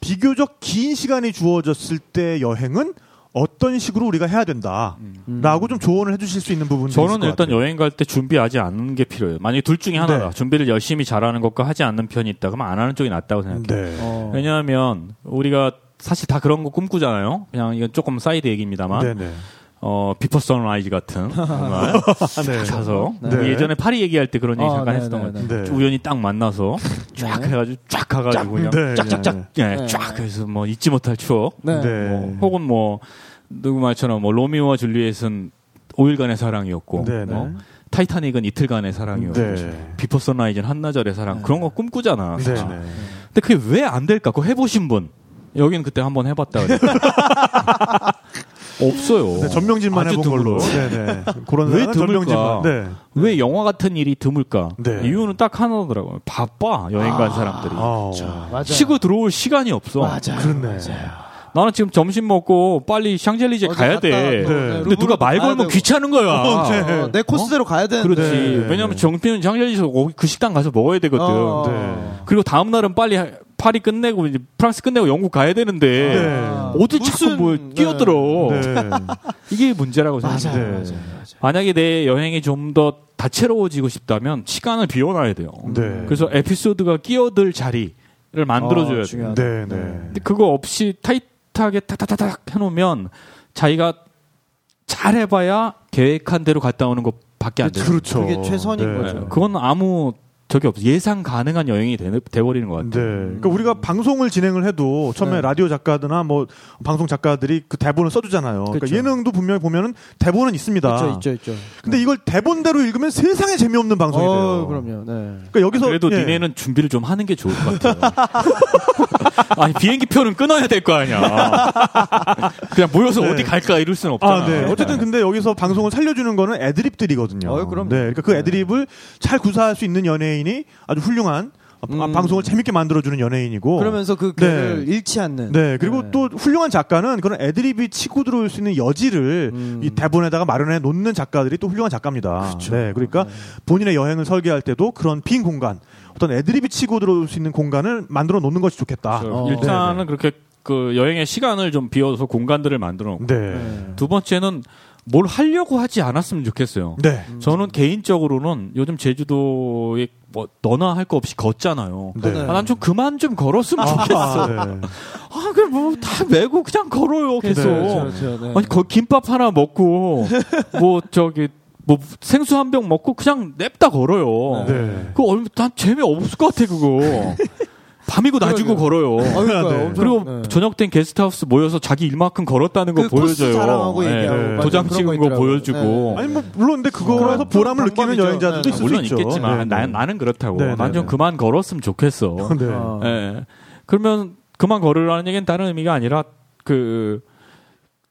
비교적 긴 시간이 주어졌을 때 여행은 어떤 식으로 우리가 해야 된다. 음. 라고 좀 조언을 해주실 수 있는 부분이 있을 저는 것 일단 같아요. 여행 갈 때 준비하지 않는 게 필요해요. 만약에 둘 중에 하나다. 네. 준비를 열심히 잘하는 것과 하지 않는 편이 있다. 그러면 안 하는 쪽이 낫다고 생각해요. 네. 어. 왜냐하면 우리가 사실 다 그런 거 꿈꾸잖아요. 그냥 이건 조금 사이드 얘기입니다만, 네네. 어 Before Sunrise 같은 정말 아, 네. 가서 네. 우리 예전에 파리 얘기할 때 그런 얘기 아, 잠깐 네, 했었던 네, 것 같아요. 네. 우연히 딱 만나서 쫙 네. 해가지고 쫙 가가지고 그냥 네, 쫙쫙쫙 예, 네. 쫙 해서 뭐 잊지 못할 추억. 네. 네. 뭐 혹은 뭐 누구 말처럼 뭐 로미오와 줄리엣은 5일간의 사랑이었고 네, 뭐 네. 타이타닉은 이틀간의 사랑이었고 네. Before Sunrise는 한나절의 사랑 네. 그런 거 꿈꾸잖아. 네. 네. 근데 그게 왜 안 될까? 그거 해보신 분 여기는 그때 한번 해봤다. 없어요. 네, 전명진만 해본 걸로. 네네. 그런 왜 드물까? 네. 왜 영화 같은 일이 드물까? 네. 이유는 딱 하나더라고요. 바빠 여행 간 사람들이 아, 맞아요. 쉬고 들어올 시간이 없어. 맞아요. 그렇네. 나는 지금 점심 먹고 빨리 샹젤리제 가야 돼. 또, 네. 근데 누가 말 걸면 되고. 귀찮은 거야. 어, 네. 어, 내 코스대로 가야 되는데. 그렇지. 네. 왜냐면 정피는 샹젤리제 거기 그 식당 가서 먹어야 되거든. 어. 네. 그리고 다음 날은 빨리 하- 파리 끝내고 이제 프랑스 끝내고 영국 가야 되는데 네. 어디 무슨- 자꾸 뭐 네. 끼어들어. 네. 이게 문제라고 생각해요. 네. 만약에 내 여행이 좀 더 다채로워지고 싶다면 시간을 비워놔야 돼요. 네. 그래서 에피소드가 끼어들 자리를 만들어줘야 어, 돼요. 네. 네. 근데 그거 없이 타이트 하게 탁탁탁탁 해놓으면 자기가 잘 해봐야 계획한 대로 갔다 오는 것밖에 안 돼요. 그렇죠. 그게 최선인 네. 거죠. 그건 아무 적이 없어. 예상 가능한 여행이 돼, 돼버리는 것 네. 같아요. 그러니까 우리가 방송을 진행을 해도 처음에 네. 라디오 작가들이나 뭐 방송 작가들이 그 대본을 써주잖아요. 그러니까 그쵸. 예능도 분명히 보면은 대본은 있습니다. 있죠, 있죠, 있죠. 근데 이걸 대본대로 읽으면 세상에 재미없는 방송이 돼요. 어, 그럼요. 네. 그러니까 여기서 그래도 예. 니네는 준비를 좀 하는 게 좋을 것 같아요. 아니 비행기 표는 끊어야 될 거 아니야. 그냥 모여서 네. 어디 갈까 이럴 수는 없잖아. 아, 네. 어쨌든 근데 여기서 방송을 살려주는 거는 애드립들이거든요. 어, 그럼요. 네. 그러니까 그 애드립을 잘 구사할 수 있는 연예인 이 아주 훌륭한 아, 음. 방송을 재밌게 만들어주는 연예인이고. 그러면서 그 괴를 네. 잃지 않는. 네, 그리고 네. 또 훌륭한 작가는 그런 애드립이 치고 들어올 수 있는 여지를 음. 이 대본에다가 마련해 놓는 작가들이 또 훌륭한 작가입니다. 그렇죠. 네, 그러니까 본인의 여행을 설계할 때도 그런 빈 공간, 어떤 애드립이 치고 들어올 수 있는 공간을 만들어 놓는 것이 좋겠다. 그래서 어. 일단은 그렇게 그 여행의 시간을 좀 비워서 공간들을 만들어 놓고 네. 네. 두 번째는 뭘 하려고 하지 않았으면 좋겠어요. 네. 저는 개인적으로는 요즘 제주도에 뭐 너나 할 거 없이 걷잖아요. 네. 네. 아, 난 좀 그만 좀 걸었으면 좋겠어. 아, 네. 아, 그래 뭐다 메고 그냥 걸어요 계속. 그렇죠, 그렇죠. 네. 아니 거, 김밥 하나 먹고 뭐 저기 뭐 생수 한 병 먹고 그냥 냅다 걸어요. 네. 그거 얼마 난 재미 없을 것 같아 그거. 밤이고 낮이고 걸어요. 아, 그러니까요. 네. 엄청, 그리고 네. 저녁 땐 게스트하우스 모여서 자기 일만큼 걸었다는 거 그 보여줘요. 자랑하고 예. 얘기하고 네. 맞아요. 도장 찍은 거 있더라고요. 보여주고. 네. 아니 뭐 물론 근데 그거에서 그런 보람을 느끼는. 여행자들도 네, 있을 물론 수 있죠. 있겠지만 네, 나, 네. 나는 그렇다고. 난좀 네. 그만 걸었으면 좋겠어. 네. 그러면 그만 걸으라는 얘기는 다른 의미가 아니라 그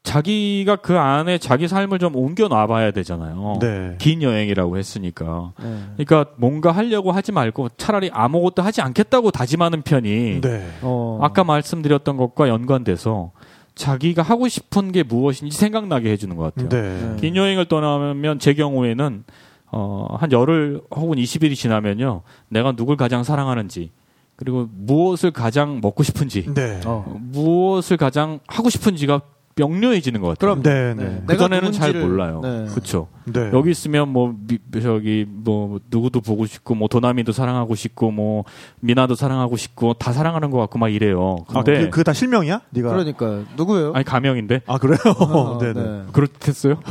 자기가 그 안에 자기 삶을 좀 옮겨 놔봐야 되잖아요. 네. 긴 여행이라고 했으니까. 네. 그러니까 뭔가 하려고 하지 말고 차라리 아무것도 하지 않겠다고 다짐하는 편이 네. 어. 아까 말씀드렸던 것과 연관돼서 자기가 하고 싶은 게 무엇인지 생각나게 해주는 것 같아요. 네. 긴 여행을 떠나면 제 경우에는 어, 한 열흘 혹은 20일이 지나면요. 내가 누굴 가장 사랑하는지 그리고 무엇을 가장 먹고 싶은지 네. 어. 무엇을 가장 하고 싶은지가 명료해지는 것 같아요. 그럼 네. 네. 그 전에는 잘 몰라요. 네. 그렇죠. 네. 여기 있으면 뭐 미, 저기 뭐 누구도 보고 싶고 뭐 도나미도 사랑하고 싶고 뭐 미나도 사랑하고 싶고 다 사랑하는 것 같고 막 이래요. 아, 근데 그, 그게 다 실명이야? 네가 그러니까 누구예요? 아니 가명인데 아 그래요? 어, 네, 네. 네. 그렇겠어요?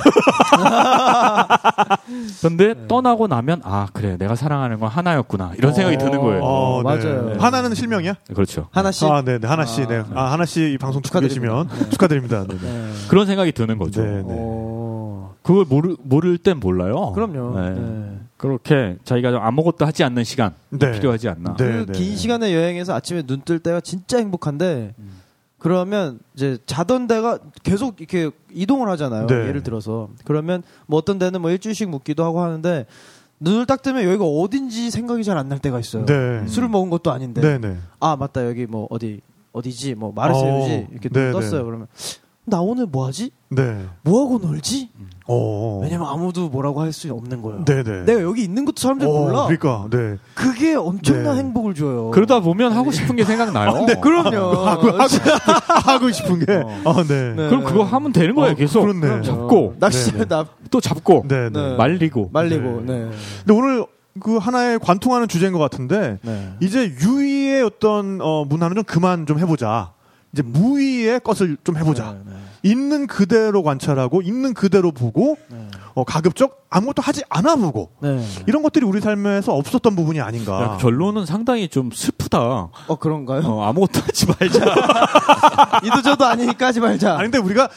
근데 떠나고 나면 아 그래 내가 사랑하는 건 하나였구나 이런 생각이 드는 거예요. 어, 네. 맞아요. 하나는 실명이야? 그렇죠. 하나씩. 아, 네, 네. 하나 씨, 아, 네. 아, 하나 씨이 방송 듣고 계시면 축하드립니다. 네. 축하드립니다. 네, 네. 네. 그런 생각이 드는 거죠. 네, 네. 어. 그걸 모르 모를 땐 몰라요. 그럼요. 네. 네. 그렇게 자기가 좀 아무것도 하지 않는 시간 네. 필요하지 않나. 네. 그긴 시간의 여행에서 아침에 눈 뜰 때가 진짜 행복한데 음. 그러면 이제 자던 데가 계속 이렇게 이동을 하잖아요. 네. 예를 들어서 그러면 뭐 어떤 데는 뭐 일주일씩 묵기도 하고 하는데 눈을 딱 뜨면 여기가 어딘지 생각이 잘 안 날 때가 있어요. 네. 술을 먹은 것도 아닌데 네, 네. 아 맞다 여기 뭐 어디 어디지 뭐 마르세유지 어, 이렇게 네, 눈 떴어요. 네. 그러면 나 오늘 뭐 하지? 네. 뭐 하고 놀지? 어. 왜냐면 아무도 뭐라고 할 수 없는 거예요. 네, 네. 내가 여기 있는 것도 사람들이 어, 몰라. 그러니까. 네. 그게 엄청난 네. 행복을 줘요. 그러다 보면 하고 싶은 게 생각나요. 네, 그럼요. 하고 하고 하고 싶은 게. 어. 아, 네. 네. 그럼 그거 하면 되는 거예요. 어, 계속 그렇네. 잡고 낚시 네, 네. 나또 잡고 네, 네. 네. 말리고 말리고 네. 네. 근데 오늘 그 하나의 관통하는 주제인 것 같은데 네. 이제 유의의 어떤 어, 문화는 좀 그만 좀 해보자. 이제 무의의 것을 좀 해보자. 네, 네. 있는 그대로 관찰하고 있는 그대로 보고 네. 어, 가급적 아무것도 하지 않아 보고 네. 이런 것들이 우리 삶에서 없었던 부분이 아닌가. 야, 결론은 상당히 좀 슬프다. 어 그런가요? 어, 아무것도 하지 말자. 이도 저도 아니니까 하지 말자. 아니 근데 우리가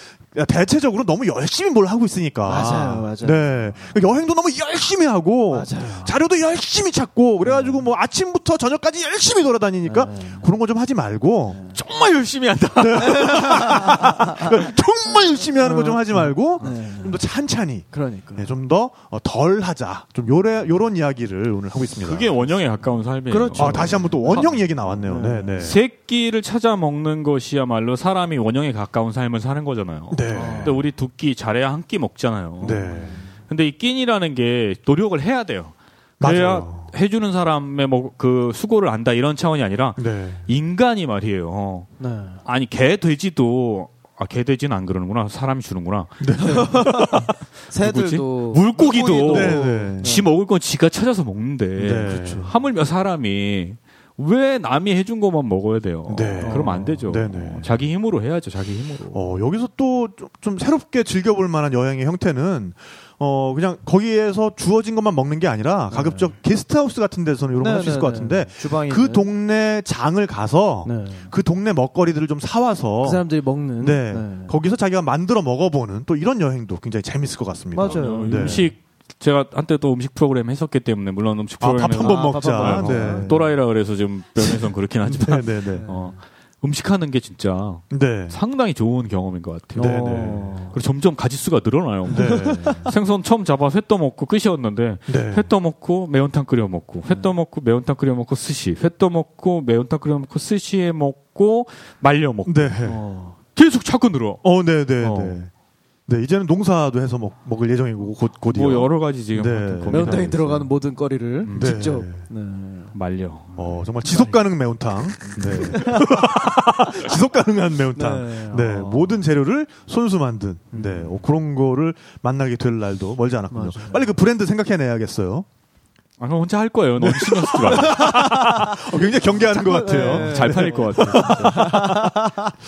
대체적으로 너무 열심히 뭘 하고 있으니까. 맞아요, 맞아요. 네. 여행도 너무 열심히 하고 맞아요. 자료도 열심히 찾고 그래가지고 뭐 아침부터 저녁까지 열심히 돌아다니니까 네. 그런 거 좀 하지 말고 정말 열심히 한다. 그러니까 정말 열심히 하는 거 좀 하지 말고 네. 좀더 찬찬히 그러니까. 네, 좀더 덜 하자. 좀 요래 요런 이야기를 오늘 하고 있습니다. 그게 원형에 가까운 삶이에요. 그렇죠. 아, 다시 한번 또 원형 얘기 나왔네요. 네, 네. 새끼를 찾아 먹는 것이야말로 사람이 원형에 가까운 삶을 사는 거잖아요. 네. 근데 우리 두 끼 잘해야 한 끼 먹잖아요. 네. 근데 이 끼니라는 게 노력을 해야 돼요. 그래야 맞아요. 해주는 사람의 뭐 그 수고를 안다 이런 차원이 아니라 네. 인간이 말이에요. 네. 아니 개 돼지도 아 개 돼지는 안 그러는구나 사람이 주는구나. 새들도 물고기도. 네, 네. 지 먹을 건 지가 찾아서 먹는데 네. 그렇죠. 하물며 사람이 왜 남이 해준 것만 먹어야 돼요? 네. 그러면 안 되죠. 네, 네. 자기 힘으로 해야죠. 자기 힘으로. 어, 여기서 또좀 새롭게 즐겨볼 만한 여행의 형태는 어, 그냥 거기에서 주어진 것만 먹는 게 아니라 가급적 게스트하우스 같은 데서는 이런 거할수 있을 것 같은데 주방에 그. 동네 장을 가서 네. 그 동네 먹거리들을 좀 사와서 그 사람들이 먹는 네. 네. 거기서 자기가 만들어 먹어보는 또 이런 여행도 굉장히 재밌을 것 같습니다. 맞아요. 어, 네. 음식 제가 한때 또 음식 프로그램 했었기 때문에 물론 음식 아, 한번 아, 먹자. 밥 한번 네. 먹자. 또라이라 그래서 좀 면에선 그렇긴 하지만 네, 네, 네. 어, 음식하는 게 진짜 네. 상당히 좋은 경험인 것 같아요. 네, 어. 그리고 점점 가지수가 늘어나요. 네. 생선 처음 잡아 회 떠먹고 끝이었는데 네. 회 떠먹고 매운탕 끓여 먹고 회 떠먹고 매운탕 끓여 먹고 스시 회 떠먹고 매운탕 끓여 먹고 스시에 먹고 말려 먹고 네. 어. 계속 자꾸 늘어. 어, 네, 네, 어. 네. 네, 이제는 농사도 해서 먹, 먹을 예정이고 곧 곧이요. 뭐 여러 가지 지금 네. 매운탕에. 들어가는 모든 거리를 네. 직접 네. 말려. 어, 정말 지속 가능 매운탕. 네. 지속 가능한 매운탕. 네. 네. 어. 모든 재료를 손수 만든 네. 어, 그런 거를 만나게 될 날도 멀지 않았군요. 맞아요. 빨리 그 브랜드 생각해 내야겠어요. 아, 그럼 혼자 할 거예요. 너무 신경 쓰지 마. 어, 굉장히 경계하는 것 같아요. 네. 잘 팔릴 것 같아요.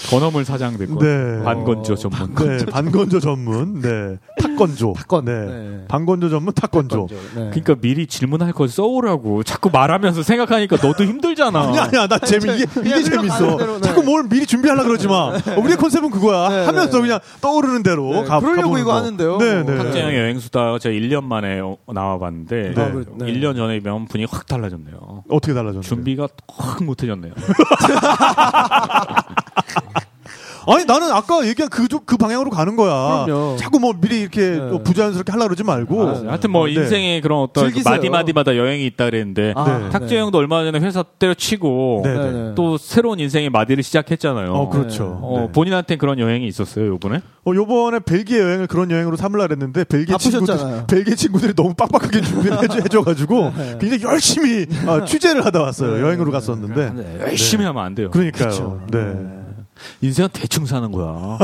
건어물 사장 될 거예요. 네. 반건조 전문. 네, 반건조 전문, 네, 탁건조, 탁건. 네, 네. 반건조 전문 탁건조. 네. 그러니까 미리 질문할 거 써오라고 자꾸 말하면서 생각하니까 너도 힘들잖아. 아니야, 아니야, 나 재미 이게, 이게 재밌어. 대로, 네. 자꾸 뭘 미리 준비하려 그러지 마. 어, 우리의 컨셉은 그거야. 네, 하면서 네. 그냥 떠오르는 대로 네, 가. 그러려고 가보는 이거 거. 하는데요. 네, 네. 탁재영 여행 수다 제가 1년 만에 어- 나와 봤는데 네. 아, 그래, 네. 1년 전에 비하면 분위기 확 달라졌네요. 어떻게 달라졌나요? 준비가 확 못해졌네요. 아니 나는 아까 얘기한 그쪽 그 방향으로 가는 거야. 그럼요. 자꾸 뭐 미리 이렇게 네. 또 부자연스럽게 하려 그러지 말고. 아, 하여튼 뭐 네. 인생에 그런 어떤 그 즐기세요. 마디마디마다 여행이 있다 그랬는데 아, 네. 탁재영도 얼마 전에 회사 때려치고 네. 네, 네. 또 새로운 인생의 마디를 시작했잖아요. 어 그렇죠. 어, 네. 본인한테 그런 여행이 있었어요, 요번에? 어, 요번에 벨기에 여행을 그런 여행으로 삼으려 했는데 벨기에 친구들. 벨기에 친구들이 너무 빡빡하게 준비를 해줘- 해줘가지고 네. 굉장히 열심히 어, 취재를 하다 왔어요. 여행으로 갔었는데. 네, 열심히 하면 안 돼요. 그러니까요. 네. 인생은 대충 사는 거야.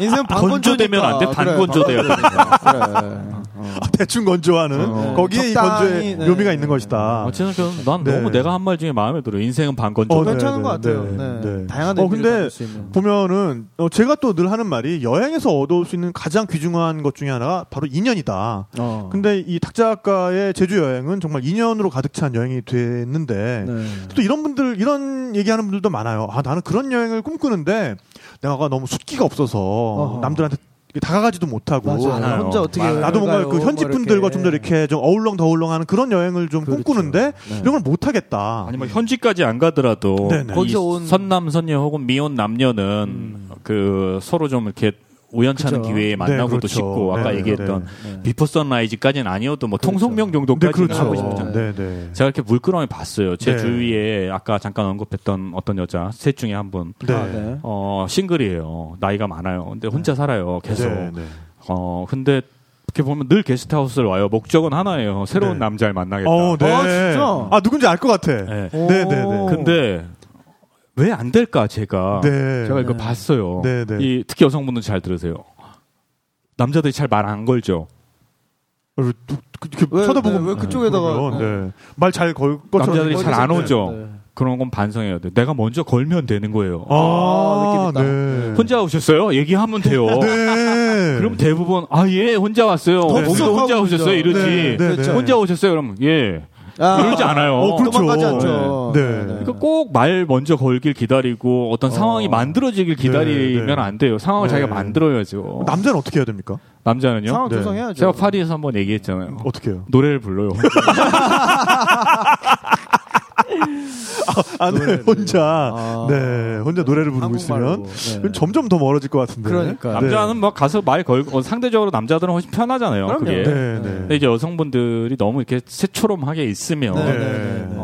인생 건조되면 안 돼, 반건조돼야 돼. 그래. 아, 대충 건조하는 어. 거기에 이 적당히, 건조의 네. 묘미가 있는 것이다. 어쨌든 저는 난 네. 너무 내가 한 말 중에 마음에 들어. 인생은 반건조. 어, 괜찮은 네, 것 같아요. 네, 네. 네. 다양한 어, 근데 담을 수 있는. 보면은 어, 제가 또 늘 하는 말이 여행에서 얻을 수 있는 가장 귀중한 것 중에 하나가 바로 인연이다. 어. 근데 이 탁작가의 제주 여행은 정말 인연으로 가득 찬 여행이 됐는데 네. 또 이런 분들 이런 얘기하는 분들도 많아요. 아 나는 그런 여행을 꿈꾸는데 내가 너무 숫기가 없어서 어허. 남들한테 다가가지도 못하고 맞아요. 많아요. 혼자 어떻게 많아요. 나도 뭔가? 그 현지 뭐 분들과 이렇게. 좀더 이렇게 좀 어울렁 더울렁하는 그런 여행을 좀 그렇죠. 꿈꾸는데 네. 이런 걸 못 하겠다. 아니 뭐 현지까지 안 가더라도 네네. 이 거기서 온- 선남 선녀 혹은 미혼 남녀는 음. 그 서로 좀 이렇게 우연찮은 그죠. 기회에 만나고도 그렇죠. 싶고 아까 네, 얘기했던 네. Before Sunrise까지는 아니어도 뭐 그렇죠. 통성명 네, 정도까지는 그렇죠. 하고 싶잖아요. 네, 네. 제가 이렇게 물끄러미 봤어요. 제 네. 주위에 아까 잠깐 언급했던 어떤 여자 셋 중에 한 분. 네. 아, 네. 어, 싱글이에요. 나이가 많아요. 근데 혼자 살아요. 계속. 네, 네. 어, 근데 이렇게 보면 늘 게스트하우스를 와요. 목적은 하나예요. 새로운 네. 남자를 만나겠다. 어, 네. 아, 진짜? 아, 누군지 알 것 같아. 네. 네, 네, 네. 오. 근데 왜 안 될까 제가 네. 제가 이거 네. 봤어요. 네, 네. 이 특히 여성분들 잘 들으세요. 남자들이 잘 말 안 걸죠. 어, 또 이렇게 왜, 쳐다보고 네, 왜 그쪽에다가 네. 말잘 걸 것처럼 남자들이 잘 안 오죠. 네. 그런 건 반성해야 돼. 내가 먼저 걸면 되는 거예요. 아, 아, 느낌 있다. 네. 혼자 오셨어요? 얘기하면 돼요. 네. 그럼 대부분 아 예 혼자 왔어요. 덥석하고 거기도 혼자. 오셨어요 이러지. 네, 네, 네. 혼자 오셨어요 그럼 예. 아, 이러지 않아요. 어, 그렇죠. 도망가지 않죠. 네. 그러니까 꼭 말 먼저 걸길 기다리고 어떤 어. 상황이 만들어지길 기다리면 네, 네. 안 돼요. 상황을 네. 자기가 만들어야죠. 남자는 어떻게 해야 됩니까? 남자는요? 상황 네. 조성해야죠. 제가 파리에서 한번 얘기했잖아요. 어떻게 해요? 노래를 불러요. 아, 네. 혼자, 아. 네, 혼자 노래를 부르고 있으면 네. 점점 더 멀어질 것 같은데. 그러니까요. 네. 남자는 뭐 가서 말 걸고 어, 상대적으로 남자들은 훨씬 편하잖아요. 그럼요. 그게. 네, 네. 네. 근데 이제 여성분들이 너무 이렇게 새초롬하게 있으면 네, 네. 네, 네, 네. 어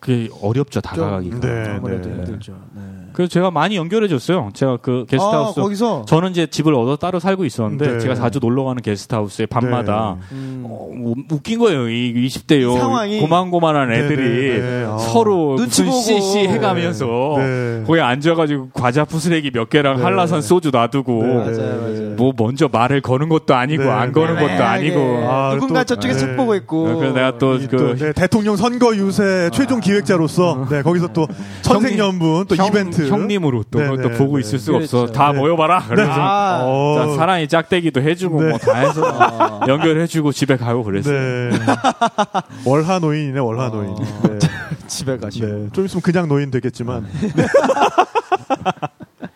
그게 어렵죠 다가가기가. 네. 아무래도 네. 힘들죠. 네. 그래서 제가 많이 연결해 줬어요. 제가 그 게스트하우스 아, 거기서 저는 이제 집을 얻어 따로 살고 있었는데 네. 제가 자주 놀러 가는 게스트하우스에 밤마다 음. 어, 우- 웃긴 거예요. 이 20대요. 상황이. 고만고만한 네, 애들이 네, 네. 아. 서로 눈치 무슨 보고. 씨씨 해가면서 네. 거기 앉아가지고 과자 푸스레기 몇 개랑 네. 한라산 소주 놔두고 네. 맞아요, 맞아요. 뭐 먼저 말을 거는 것도 아니고 네, 안 네. 거는 것도 아니고 아, 누군가 또- 저쪽에 네. 책 보고 있고. 그래서 내가 또이그 또, 네, 대통령 선거 유세 최종 기획자로서 네, 거기서 또 천생연분 또 형, 이벤트 형님으로 또 네, 또 네, 보고 네. 있을 수가 없어. 그렇죠. 다 네. 모여봐라. 그래서 아, 어, 자, 사랑이 짝대기도 해주고 네. 뭐다 해서 아. 연결해주고 집에 가고 그랬어요. 네. 월하 노인이네, 월하 노인. 네. 집에 가시고. 네. 좀 있으면 그냥 노인 되겠지만.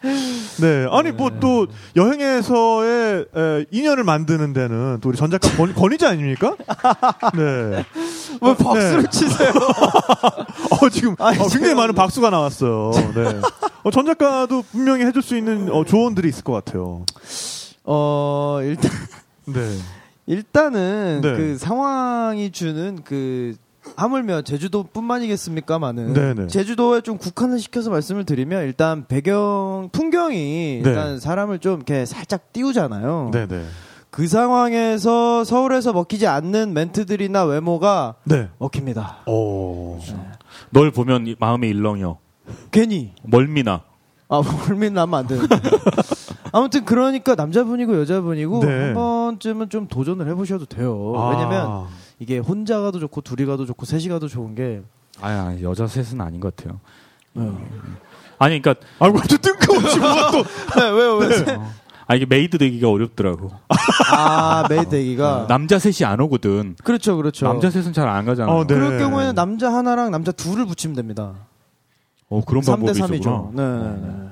네. 네. 아니, 뭐 또 여행에서의 에, 인연을 만드는 데는 또 우리 전 작가 권, 권위자 아닙니까? 네. 왜 박수를 치세요? 어, 지금 아니, 어, 굉장히 많은 박수가 나왔어요. 네. 어, 전 작가도 분명히 해줄 수 있는 어, 조언들이 있을 것 같아요. 어 일단 네. 일단은 네. 그 상황이 주는 그 하물며 제주도뿐만이겠습니까만은 네네. 제주도에 좀 국한을 시켜서 말씀을 드리면 일단 배경 풍경이 네. 일단 사람을 좀 이렇게 살짝 띄우잖아요. 네네. 그 상황에서 서울에서 먹히지 않는 멘트들이나 외모가 네. 먹힙니다. 오. 널 보면 이- 마음이 일렁여. 괜히 멀미나. 아 멀미 나면 안 되는데. 아무튼 그러니까 남자분이고 여자분이고 네. 한 번쯤은 좀 도전을 해보셔도 돼요. 아. 왜냐면 이게 혼자 가도 좋고 둘이 가도 좋고 셋이 가도 좋은 게 아야 여자 셋은 아닌 것 같아요. 어. 아니 그러니까 아이고, 또 뜬금없이 뭐가 또. 네, 왜요 왜? 아 이게 made 되기가 어렵더라고. 아 made 되기가 남자 셋이 안 오거든. 그렇죠 그렇죠. 남자 셋은 잘 안 가잖아. 어, 네. 그럴 경우에는 남자 하나랑 남자 둘을 붙이면 됩니다. 어 그런 3대 방법이 3이죠. 있구나. 네, 네, 네.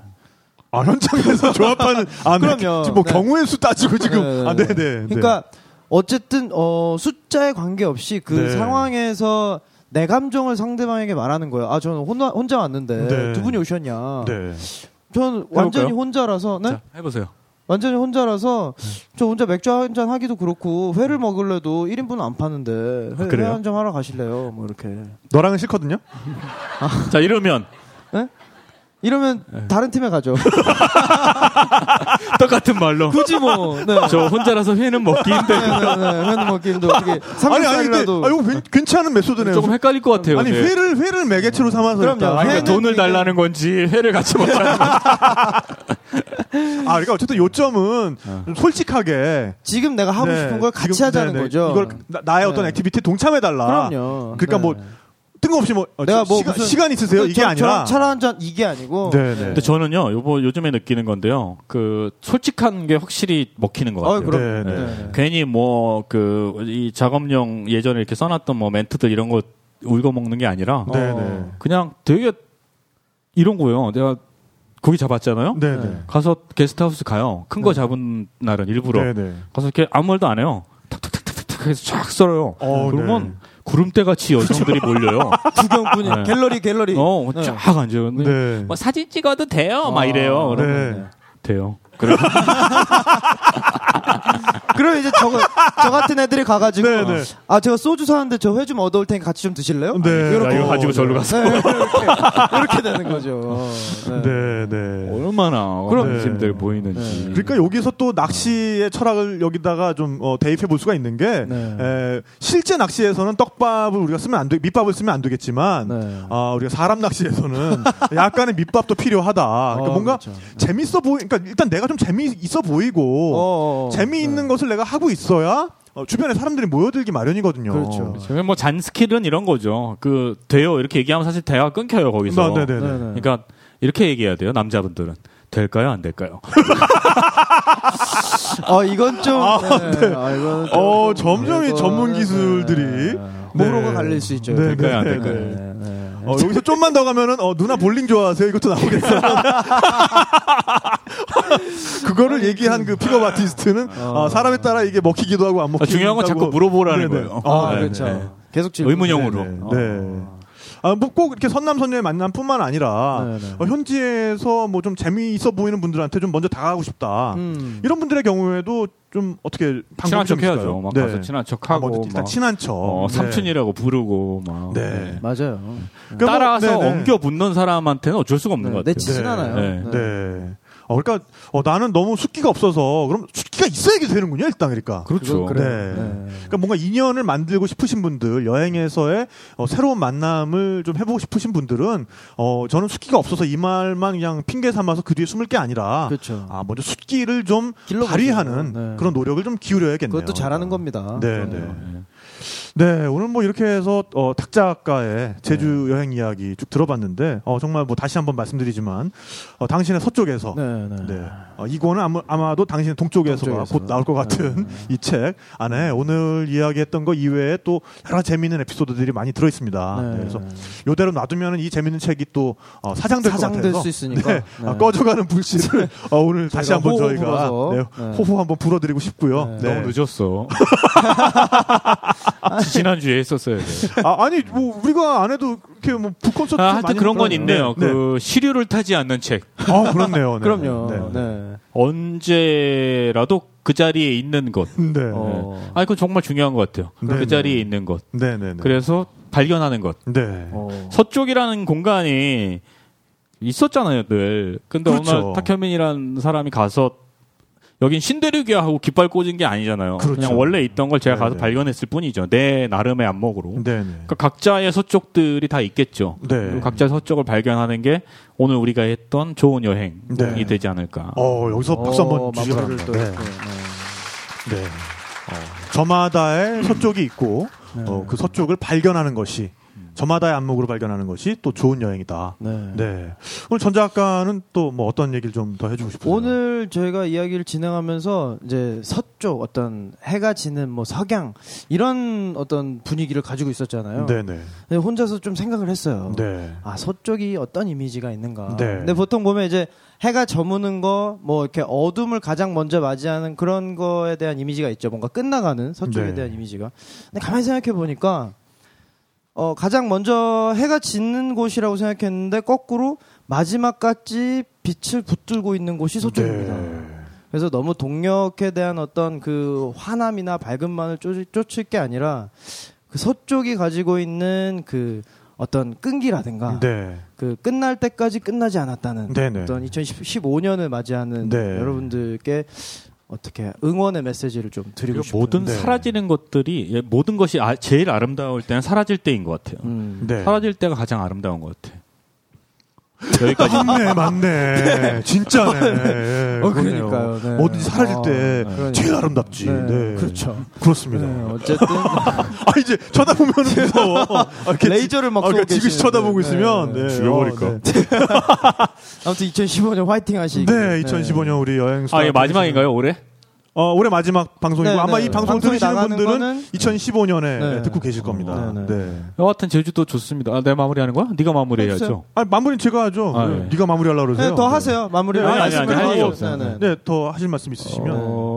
아, 현장에서 조합하는. 아, 네. 그럼요. 지금 뭐 네. 경우의 수 따지고 지금. 네, 네, 아, 네. 네네. 그러니까 어쨌든 어 숫자에 관계없이 그 네. 상황에서 내 감정을 상대방에게 말하는 거예요. 아 저는 혼자, 혼자 왔는데 네. 두 분이 오셨냐? 네. 저는 완전히 해볼까요? 혼자라서 네? 자 해보세요. 완전히 혼자라서 저 혼자 맥주 한 잔 하기도 그렇고 회를 먹을래도 1인분은 안 파는데 회, 그래요? 한잔 하러 가실래요? 뭐 이렇게 너랑은 싫거든요? 자 이러면 이러면 다른 팀에 가죠. 똑같은 말로 굳이 뭐 네. 저 혼자라서 회는 먹기 힘들. 네, 네, 네. 회는 먹기 힘들고 어떻게 아니, 아니, 근데, 삼겹살이라도 아, 이거 괜- 괜찮은 메소드네요. 조금 헷갈릴 것 같아요. 아니, 근데. 회를, 회를 매개체로 삼아서. 그럼요. 아니, 그러니까 돈을 달라는 건지 회를 같이 먹자는 건지. 아, 그러니까 어쨌든 요점은 좀 솔직하게. 지금 내가 하고 네, 싶은 걸 같이 지금- 하자는 네, 네. 거죠. 이걸 나, 의 어떤 네. activity에 동참해달라. 그럼요. 그러니까 네. 뭐 뜬금없이 뭐 어, 내가 저뭐 시간, 무슨- 시간 있으세요? 그 이게 저- 아니라. 저랑 차나 한잔 이게 아니고 네, 네. 근데 저는요, 요거 요즘에 느끼는 건데요. 그 솔직한 게 확실히 먹히는 것 같아요. 어, 그럼. 네, 네. 네. 괜히 뭐 그 이 작업용 예전에 이렇게 써놨던 뭐 멘트들 이런 거 울고 먹는 게 아니라 네, 어. 네. 그냥 되게 이런 거예요. 내가 고기 잡았잖아요. 네, 네. 가서 게스트하우스 가요. 큰 거 잡은 날은 일부러 네, 네. 가서 이렇게 아무 말도 안 해요. 탁탁탁탁탁 해서 쫙 썰어요. 어, 그러면 네. 구름대 같이 여성들이 몰려요. 구경꾼이 네. 갤러리 갤러리. 어, 네. 쫙 앉아요. 네. 뭐 사진 찍어도 돼요? 막 이래요. 아, 그러면 네. 돼요. 그래. 그럼 이제 저, 저 같은 애들이 가가지고 네, 네. 아 제가 소주 사는데 저 회 좀 얻어올 테니까 같이 좀 드실래요? 네. 이렇게, 야, 이거 가지고 절로 가서. 네, 이렇게, 이렇게 되는 거죠. 네. 네, 네. 얼마나 그럼- 관심들 네. 보이는지. 그러니까 여기서 또 낚시의 철학을 여기다가 좀 어, 대입해 볼 수가 있는 게 네. 에, 실제 낚시에서는 떡밥을 우리가 쓰면 안 돼, 밑밥을 쓰면 안 되겠지만 네. 아, 우리가 사람 낚시에서는 약간의 밑밥도 필요하다. 그러니까 어, 뭔가 그렇죠. 재밌어 보이, 그러니까 일단 내가 좀 재미 있어 보이고 어, 어, 재미있는 네. 것을 내가 하고 있어야 어, 주변에 사람들이 모여들기 마련이거든요. 그렇죠. 지금 뭐 잔스킬은 이런 거죠. 그 돼요 이렇게 얘기하면 사실 대화가 끊겨요 거기서. 네, 네, 네. 네, 네. 그러니까 이렇게 얘기해야 돼요 남자분들은 될까요 안 될까요? 어 이건 좀 아, 네. 아, 이거는 좀- 어, 점점 이 전문 기술들이. 네. 네. 갈릴 수 있죠. 네, 될까요 안 네, 될까요? 어, 여기서 좀만 더 가면은 어, 누나 볼링 좋아하세요? 이것도 나오겠어요. 그거를 얘기한 그 픽업 아티스트는 어, 사람에 따라 이게 먹히기도 하고 안 먹히기도 아, 중요한 건 하고. 자꾸 물어보라는 네네. 거예요. 아, 네, 그렇죠. 네. 계속 질문. 의문형으로. 네. 어. 네. 아, 뭐꼭 이렇게 선남선녀의 만남뿐만 아니라 네, 네. 어, 현지에서 뭐 좀 재미있어 보이는 분들한테 좀 먼저 다가가고 싶다. 음. 이런 분들의 경우에도 좀 어떻게 친한 좀척 해야죠. 막 네. 가서 친한 아, 척하고 먼저 일단 막, 친한 척. 어, 네. 삼촌이라고 부르고 막 네. 맞아요. 그러니까 뭐, 따라서 네네. 엉겨 붙는 사람한테는 어쩔 수가 없는 네, 것내 같아요. 친하나요? 네. 네. 어, 그러니까 어, 나는 너무 숫기가 없어서 그럼 숫기가 있어야지 되는군요. 일단 그러니까. 그렇죠. 네. 네. 그러니까 뭔가 인연을 만들고 싶으신 분들 여행에서의 어, 새로운 만남을 좀 해보고 싶으신 분들은 어, 저는 숫기가 없어서 이 말만 그냥 핑계 삼아서 그 뒤에 숨을 게 아니라 그렇죠. 아 먼저 숫기를 좀. 발휘하는 네. 그런 노력을 좀 기울여야겠네요. 그것도 잘하는 겁니다. 네, 그럼요. 네. 네, 오늘 뭐 이렇게 해서 어, 탁 작가의 제주 여행 이야기 쭉 들어봤는데 어, 정말 뭐 다시 한번 말씀드리지만 어, 당신의 서쪽에서 네, 네. 네. 어, 이거는 아마, 아마도 당신의 동쪽에서가 동쪽에서. 곧 나올 것 같은 이 책 안에 오늘 이야기했던 거 이외에 또 여러 재미있는 에피소드들이 많이 들어 있습니다. 네. 네, 그래서 요대로 놔두면 이 재미있는 책이 또 어, 사장될 것 사장될 같아서 수 있으니까. 네. 네. 아, 꺼져가는 불씨를 어, 오늘 다시 한번 저희가. 네, 네. 호호 한번 불어드리고 싶고요. 네. 너무 늦었어. 지난주에 했었어요. 네. 아, 아니 뭐 우리가 안 해도 이렇게 뭐 북콘서트 아, 하여튼 그런 건. 있네요. 네, 그 시류를 타지 않는 책. 네. 아 그렇네요. 네. 그럼요. 네. 네. 언제라도 그 자리에 있는 것. 네. 어. 아, 이거 정말 중요한 것 같아요. 네, 그 네. 자리에 있는 것. 네, 네, 네. 그래서 발견하는 것. 네. 어. 서쪽이라는 공간이 있었잖아요, 늘. 근데 그렇죠. 날 탁현민이라는 사람이 가서 여긴 신대륙이야 하고 깃발 꽂은 게 아니잖아요. 그렇죠. 그냥 원래 있던 걸 제가 가서 네네. 발견했을 뿐이죠. 내 나름의 안목으로. 네, 네. 그러니까 각자의 서쪽들이 다 있겠죠. 네. 각자의 서쪽을 발견하는 게 오늘 우리가 했던 좋은 여행이 네. 되지 않을까. 어 여기서 박수 한번 어, 주시기 바랍니다. 또 네. 네. 네. 어, 저마다의 서쪽이 있고 네. 어, 그 서쪽을 발견하는 것이 저마다의 안목으로 발견하는 것이 또 좋은 여행이다. 네. 네. 오늘 전 작가는 또 뭐 어떤 얘기를 좀 더 해주고 싶으세요? 오늘 저희가 이야기를 진행하면서 이제 서쪽 어떤 해가 지는 뭐 석양 이런 어떤 분위기를 가지고 있었잖아요. 네네. 근데 혼자서 좀 생각을 했어요. 네. 아 서쪽이 어떤 이미지가 있는가. 네. 근데 보통 보면 이제 해가 저무는 거, 뭐 이렇게 어둠을 가장 먼저 맞이하는 그런 거에 대한 이미지가 있죠. 뭔가 끝나가는 서쪽에 네. 대한 이미지가. 근데 가만히 생각해 보니까 어 가장 먼저 해가 짓는 곳이라고 생각했는데 거꾸로 마지막까지 빛을 붙들고 있는 곳이 서쪽입니다. 네. 그래서 너무 동력에 대한 어떤 그 화남이나 밝음만을 쫓, 쫓을 게 아니라 그 서쪽이 가지고 있는 그 어떤 끈기라든가 네. 그 끝날 때까지 끝나지 않았다는 네네. 어떤 2015년을 맞이하는 네. 여러분들께 어떻게 응원의 메시지를 좀 드리고 싶어요. 모든 네. 사라지는 것들이 예, 모든 것이 아- 제일 아름다울 때는 사라질 때인 것 같아요. 음. 네. 사라질 때가 가장 아름다운 것 같아. 여기까지. 맞네, 맞네. 진짜네. 예, 어, 그러네요. 그러니까요. 네. 뭐든지 사라질 아, 때 그러니까. 제일 아름답지. 네, 네. 그렇죠. 그렇습니다. 네, 어쨌든 아, 이제 쳐다보면 무서워. 아, 이렇게 레이저를 막 아, 그러니까 지그시. 쳐다보고 있으면 네. 네. 죽여버릴까. 어, 네. 아무튼 2015년 화이팅 하시기. 네, 2015년 우리 여행 아, 예, 마지막인가요, 올해? 어, 올해 마지막 방송이고 네, 아마 네. 이 방송을 방송이 들으시는 분들은 거는 2015년에 네. 듣고 계실 겁니다. 네, 네. 네. 여하튼 제주도 좋습니다. 아, 내가 마무리하는 거야? 네가 마무리해야죠. 아, 마무리는 제가 하죠. 아, 네. 예. 네가 마무리하려고 그러세요. 네, 더 하세요. 마무리를 네, 아니, 말씀을 아니, 하고. 없어요. 네, 네. 네, 더 하실 말씀 있으시면.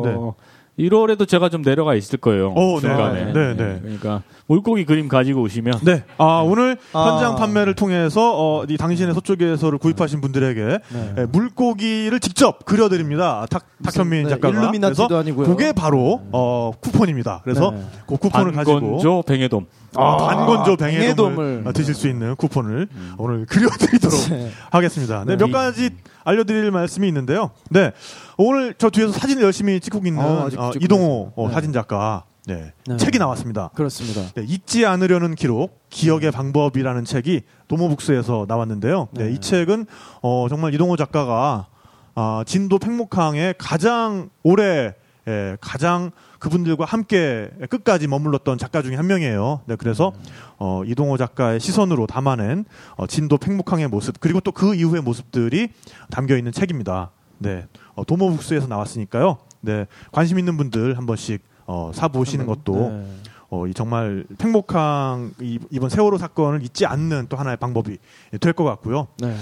네. 어, 1월에도 제가 좀 내려가 있을 거예요. 오, 네. 중간에. 네, 네. 그러니까 물고기 그림 가지고 오시면 네. 아, 오늘 아. 현장 판매를 통해서 어, 이 당신의 서쪽에서를 구입하신 분들에게 네. 예, 물고기를 직접 그려드립니다. 탁, 탁현민 네, 작가가. 일루미나티도 그래서 아니고요. 그게 바로 어, 쿠폰입니다. 그래서 네. 그 쿠폰을 가지고 반건조 뱅에돔. 아, 반건조 뱅에돔을 뱅에돔을. 어, 드실 수 있는 쿠폰을 오늘 그려드리도록 네. 하겠습니다. 네, 네. 몇 가지 알려드릴 말씀이 있는데요. 네, 오늘 저 뒤에서 사진을 열심히 찍고 있는 어, 아직 어, 찍고 이동호. 어, 네. 사진 작가 네, 네. 책이 나왔습니다. 그렇습니다. 네, 잊지 않으려는 기록, 기억의 방법이라는 책이 도모북스에서 나왔는데요. 네, 네. 이 책은 어, 정말 이동호 작가가 아, 진도 팽목항에 가장 오래 예, 가장 그분들과 함께 끝까지 머물렀던 작가 중에 한 명이에요. 네, 그래서 어, 이동호 작가의 시선으로 담아낸 어, 진도 팽목항의 모습 그리고 또 그 이후의 모습들이 담겨 있는 책입니다. 네, 어, 도모북스에서 나왔으니까요. 네, 관심 있는 분들 한 번씩 어, 사 보시는 것도 네. 어, 이 정말 팽목항 이, 이번 세월호 사건을 잊지 않는 또 하나의 방법이 될 것 같고요. 네.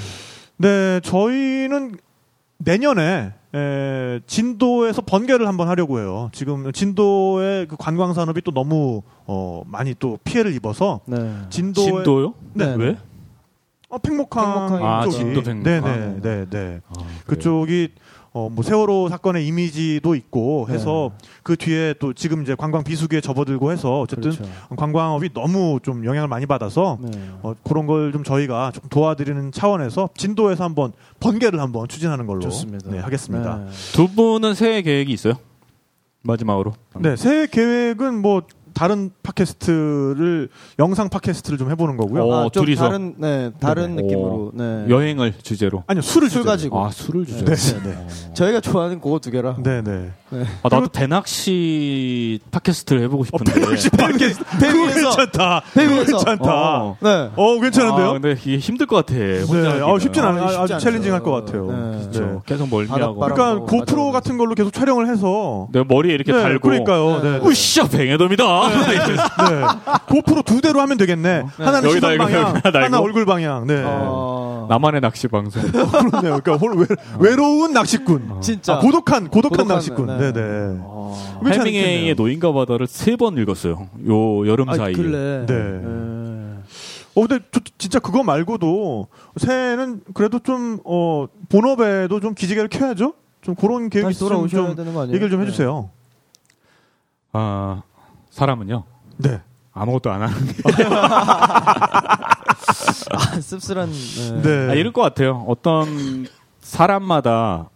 네, 저희는 내년에 에, 진도에서 번개를 한번 하려고 해요. 지금 진도의 그 관광 산업이 또 너무 어, 많이 또 피해를 입어서 네. 진도의 진도요? 네. 왜? 어, 팽목항 아, 진도 팽목항. 네네 네, 네. 아, 그래요. 그쪽이 어, 뭐 세월호 사건의 이미지도 있고 해서 네. 그 뒤에 또 지금 이제 관광 비수기에 접어들고 해서 어쨌든 그렇죠. 관광업이 너무 좀 영향을 많이 받아서 네. 어, 그런 걸 좀 저희가 좀 도와드리는 차원에서 진도에서 한번 번개를 한번 추진하는 걸로 좋습니다. 네, 하겠습니다. 네. 두 분은 새해 계획이 있어요? 마지막으로. 네, 새해 계획은 뭐 다른 팟캐스트를 영상 팟캐스트를 좀 해보는 거고요. 어, 아, 좀 둘이서? 다른 네 다른 네네. 느낌으로 네. 여행을 주제로. 아니요, 술을 술 주제로. 가지고 아, 술을 주제로. 네, 네, 네. 저희가 좋아하는 그거 두 개라. 네, 네. 아, 나도 대낚시 팟캐스트를 해보고 싶은데. 팟캐스트 배 그거 위에서. 괜찮다. 그거. 괜찮다. 어. 네. 어, 괜찮은데요? 아, 근데 이게 힘들 것 같아. 혼자 네. 아, 쉽진 않아요. 아, 쉽지 아주 않죠. 챌린징할 것 같아요. 네. 네. 그렇죠. 계속 멀미하고. 그러니까 바람하고 고프로 같은 걸로 계속 촬영을 해서 내 머리에 이렇게 네, 달고. 그러니까요. 네. 네. 으쌰, 뱅에돔이다. 네. 고프로 두 대로 하면 되겠네. 하나는 여기다 시선 방향, 여기다 하나 이거. 얼굴 방향. 네. 어. 어. 나만의 낚시 방송. 그렇네요. 그러니까 홀- 외, 로운 낚시꾼. 진짜. 아, 고독한 고독한, 고독한, 낚시꾼. 네. 네, 네. 어. 해밍웨이의 노인과 바다를 세 번 읽었어요. 요 여름 아, 사이에. 그래. 네. 예. 어, 근데 저- 진짜 그거 말고도 새해는 그래도 좀, 어, 본업에도 좀 기지개를 켜야죠? 좀 그런 계획이 있으면 좀 되는 거 아니에요? 얘기를 좀 네. 해주세요. 아, 사람은요. 네. 아무것도 안 하는 게. 아, 씁쓸한. 네. 네. 아, 이럴 것 같아요. 어떤 사람마다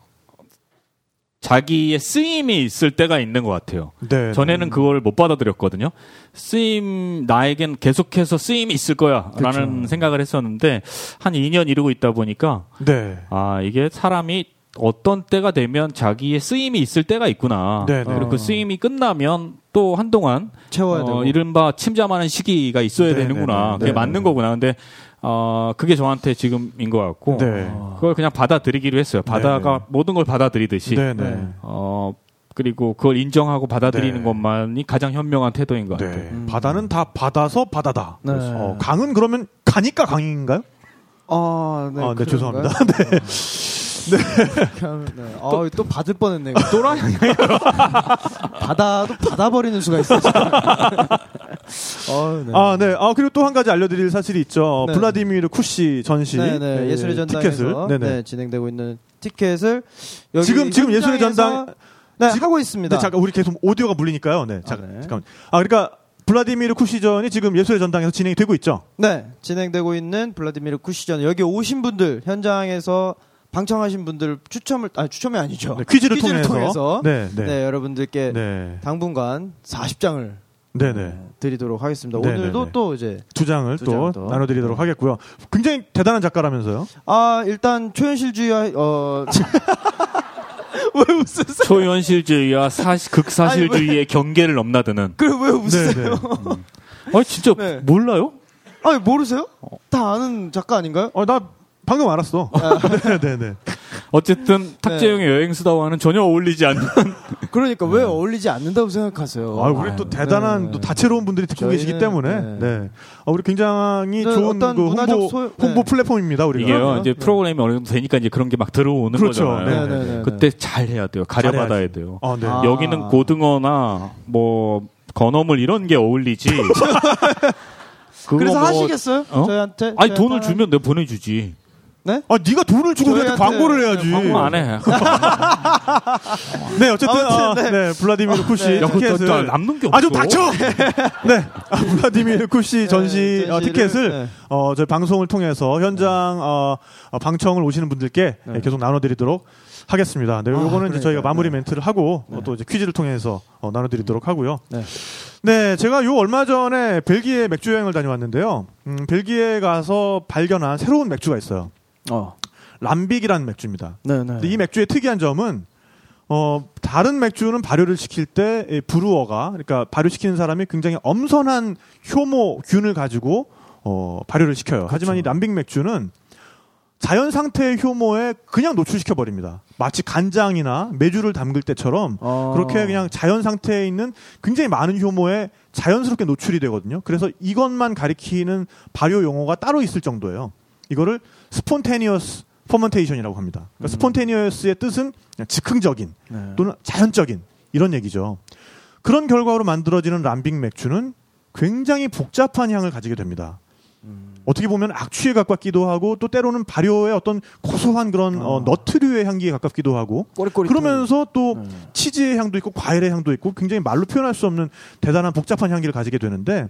자기의 쓰임이 있을 때가 있는 것 같아요. 네. 전에는 그걸 못 받아들였거든요. 쓰임, 나에겐 계속해서 쓰임이 있을 거야. 라는 그쵸. 생각을 했었는데, 한 2년 이루고 있다 보니까, 네. 아, 이게 사람이 어떤 때가 되면 자기의 쓰임이 있을 때가 있구나. 네, 네. 그리고 그 쓰임이 끝나면 또 한동안 채워야 어, 되고. 이른바 침잠하는 시기가 있어야 네, 되는구나. 네, 네, 그게 네, 맞는 네. 거구나. 근데 어, 그게 저한테 지금인 것 같고 네. 그걸 그냥 받아들이기로 했어요. 바다가 네, 네. 모든 걸 받아들이듯이 네, 네. 네. 어, 그리고 그걸 인정하고 받아들이는 네. 것만이 가장 현명한 태도인 것 같아요. 네. 음. 바다는 다 받아서 바다다. 네. 어, 강은 그러면 가니까 강인가요? 아, 네. 아, 네? 죄송합니다. 네. 하면, 네. 아, 또 받을 뻔했네. 또라이 받아도 받아버리는 수가 있어. 어, 네. 아, 네. 아, 그리고 또 한 가지 알려드릴 사실이 있죠. 네. 블라디미르 쿠시 전시. 네, 네. 예, 예술의 티켓을. 전당에서 네네. 네, 진행되고 있는 티켓을 지금, 지금 예술의 전당. 네, 지금- 하고 있습니다. 네, 잠깐, 우리 계속 오디오가 물리니까요. 네. 잠깐, 네. 잠깐. 아, 그러니까, 블라디미르 쿠시전이 지금 예술의 전당에서 진행이 되고 있죠. 네, 진행되고 있는 블라디미르 쿠시전 여기 오신 분들 현장에서 방청하신 분들 추첨을 아니 추첨이 아니죠. 네, 퀴즈를, 통해서. 네, 네, 네. 여러분들께 네. 당분간 40장을 네, 네. 드리도록 하겠습니다. 네, 오늘도 네, 네. 또 이제 두 장을 두또 장을 또. 나눠드리도록 하겠고요. 굉장히 대단한 작가라면서요. 아 일단 초현실주의 어 왜 웃으세요? 초현실주의와 사시, 극사실주의의 경계를 넘나드는. 그래 왜 웃으세요? 네, 아 진짜 네. 몰라요? 아니 모르세요? 다 아는 작가 아닌가요? 어, 나 방금 알았어. 네, 네, 네. 어쨌든 탁재영의 여행 수다와는 전혀 어울리지 않는 그러니까 왜 어울리지 않는다고 생각하세요? 아, 우리 또 대단한 네. 또 다채로운 분들이 듣고 저희는, 계시기 때문에 네. 네. 아, 우리 굉장히 네, 좋은 어떤 그 홍보 소요- 홍보 네. 플랫폼입니다. 우리가. 이게요. 이제 네. 프로그램이 어느 정도 되니까 이제 그런 게 막 들어오는 그렇죠. 거잖아요. 네, 네, 네. 그때 잘 해야 돼요. 가려받아야. 돼요. 아, 네. 아. 여기는 고등어나 뭐 건어물 이런 게 어울리지. 그래서 뭐- 하시겠어요? 어? 저희한테? 아니 저희한테 돈을 하나- 주면 내가 보내주지. 네? 아, 네가 돈을 주고 우리한테 저희한테- 광고를 해야지. 네, 광고 안 해. 네, 어쨌든 아무튼, 아, 네. 네. 블라디미르 쿠시 네. 티켓을 또 남는 게 없어. 아, 좀 닥쳐. 네. 아, 블라디미르 쿠시 전시 어, 전시를, 티켓을 네. 어, 저희 방송을 통해서 현장 어, 어, 방청을 오시는 분들께 네, 계속 나눠드리도록 하겠습니다. 네, 아, 요거는 이제 그러니까요. 저희가 마무리 네. 멘트를 하고 어, 또 이제 퀴즈를 통해서 어, 나눠드리도록 하고요. 네. 네, 제가 요 얼마 전에 벨기에 맥주 여행을 다녀왔는데요. 음, 벨기에 가서 발견한 새로운 맥주가 있어요. 어. 람빅이라는 맥주입니다. 네, 네. 이 맥주의 특이한 점은 어 다른 맥주는 발효를 시킬 때이 브루어가 그러니까 발효시키는 사람이 굉장히 엄선한 효모균을 가지고 어 발효를 시켜요. 하지만 이 람빅 맥주는 자연 상태의 효모에 그냥 노출시켜 버립니다. 마치 간장이나 메주를 담글 때처럼 어. 그렇게 그냥 자연 상태에 있는 굉장히 많은 효모에 자연스럽게 노출이 되거든요. 그래서 이것만 가리키는 발효 용어가 따로 있을 정도예요. 이거를 spontaneous fermentation이라고 합니다. 그러니까 spontaneous의 뜻은 즉흥적인 네. 또는 자연적인 이런 얘기죠. 그런 결과로 만들어지는 lambic 맥주는 굉장히 복잡한 향을 가지게 됩니다. 어떻게 보면 악취에 가깝기도 하고 또 때로는 발효의 어떤 고소한 그런 어, nut류의 향기에 가깝기도 하고 꼬리꼬리. 그러면서 또 네. 치즈의 향도 있고 과일의 향도 있고 굉장히 말로 표현할 수 없는 대단한 복잡한 향기를 가지게 되는데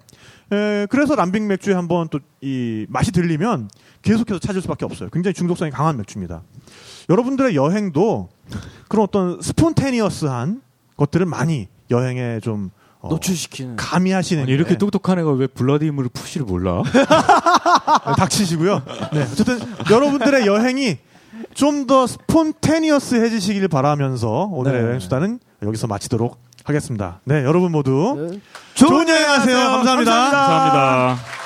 에, 그래서 람빅 맥주에 한번 또 이 맛이 들리면 계속해서 찾을 수밖에 없어요. 굉장히 중독성이 강한 맥주입니다. 여러분들의 여행도 그런 어떤 스폰테니어스한 것들을 많이 여행에 좀 어, 노출시키는. 가미하시는 아니, 이렇게 게 똑똑한 애가 왜 블라디미르 푸시를 몰라? 네, 닥치시고요. 네, 어쨌든 여러분들의 여행이 좀 더 스폰테니어스해지시길 바라면서 오늘의 네. 여행 수단은 여기서 마치도록 하겠습니다. 네, 여러분 모두 네. 좋은 여행 하세요. 감사합니다. 감사합니다. 그래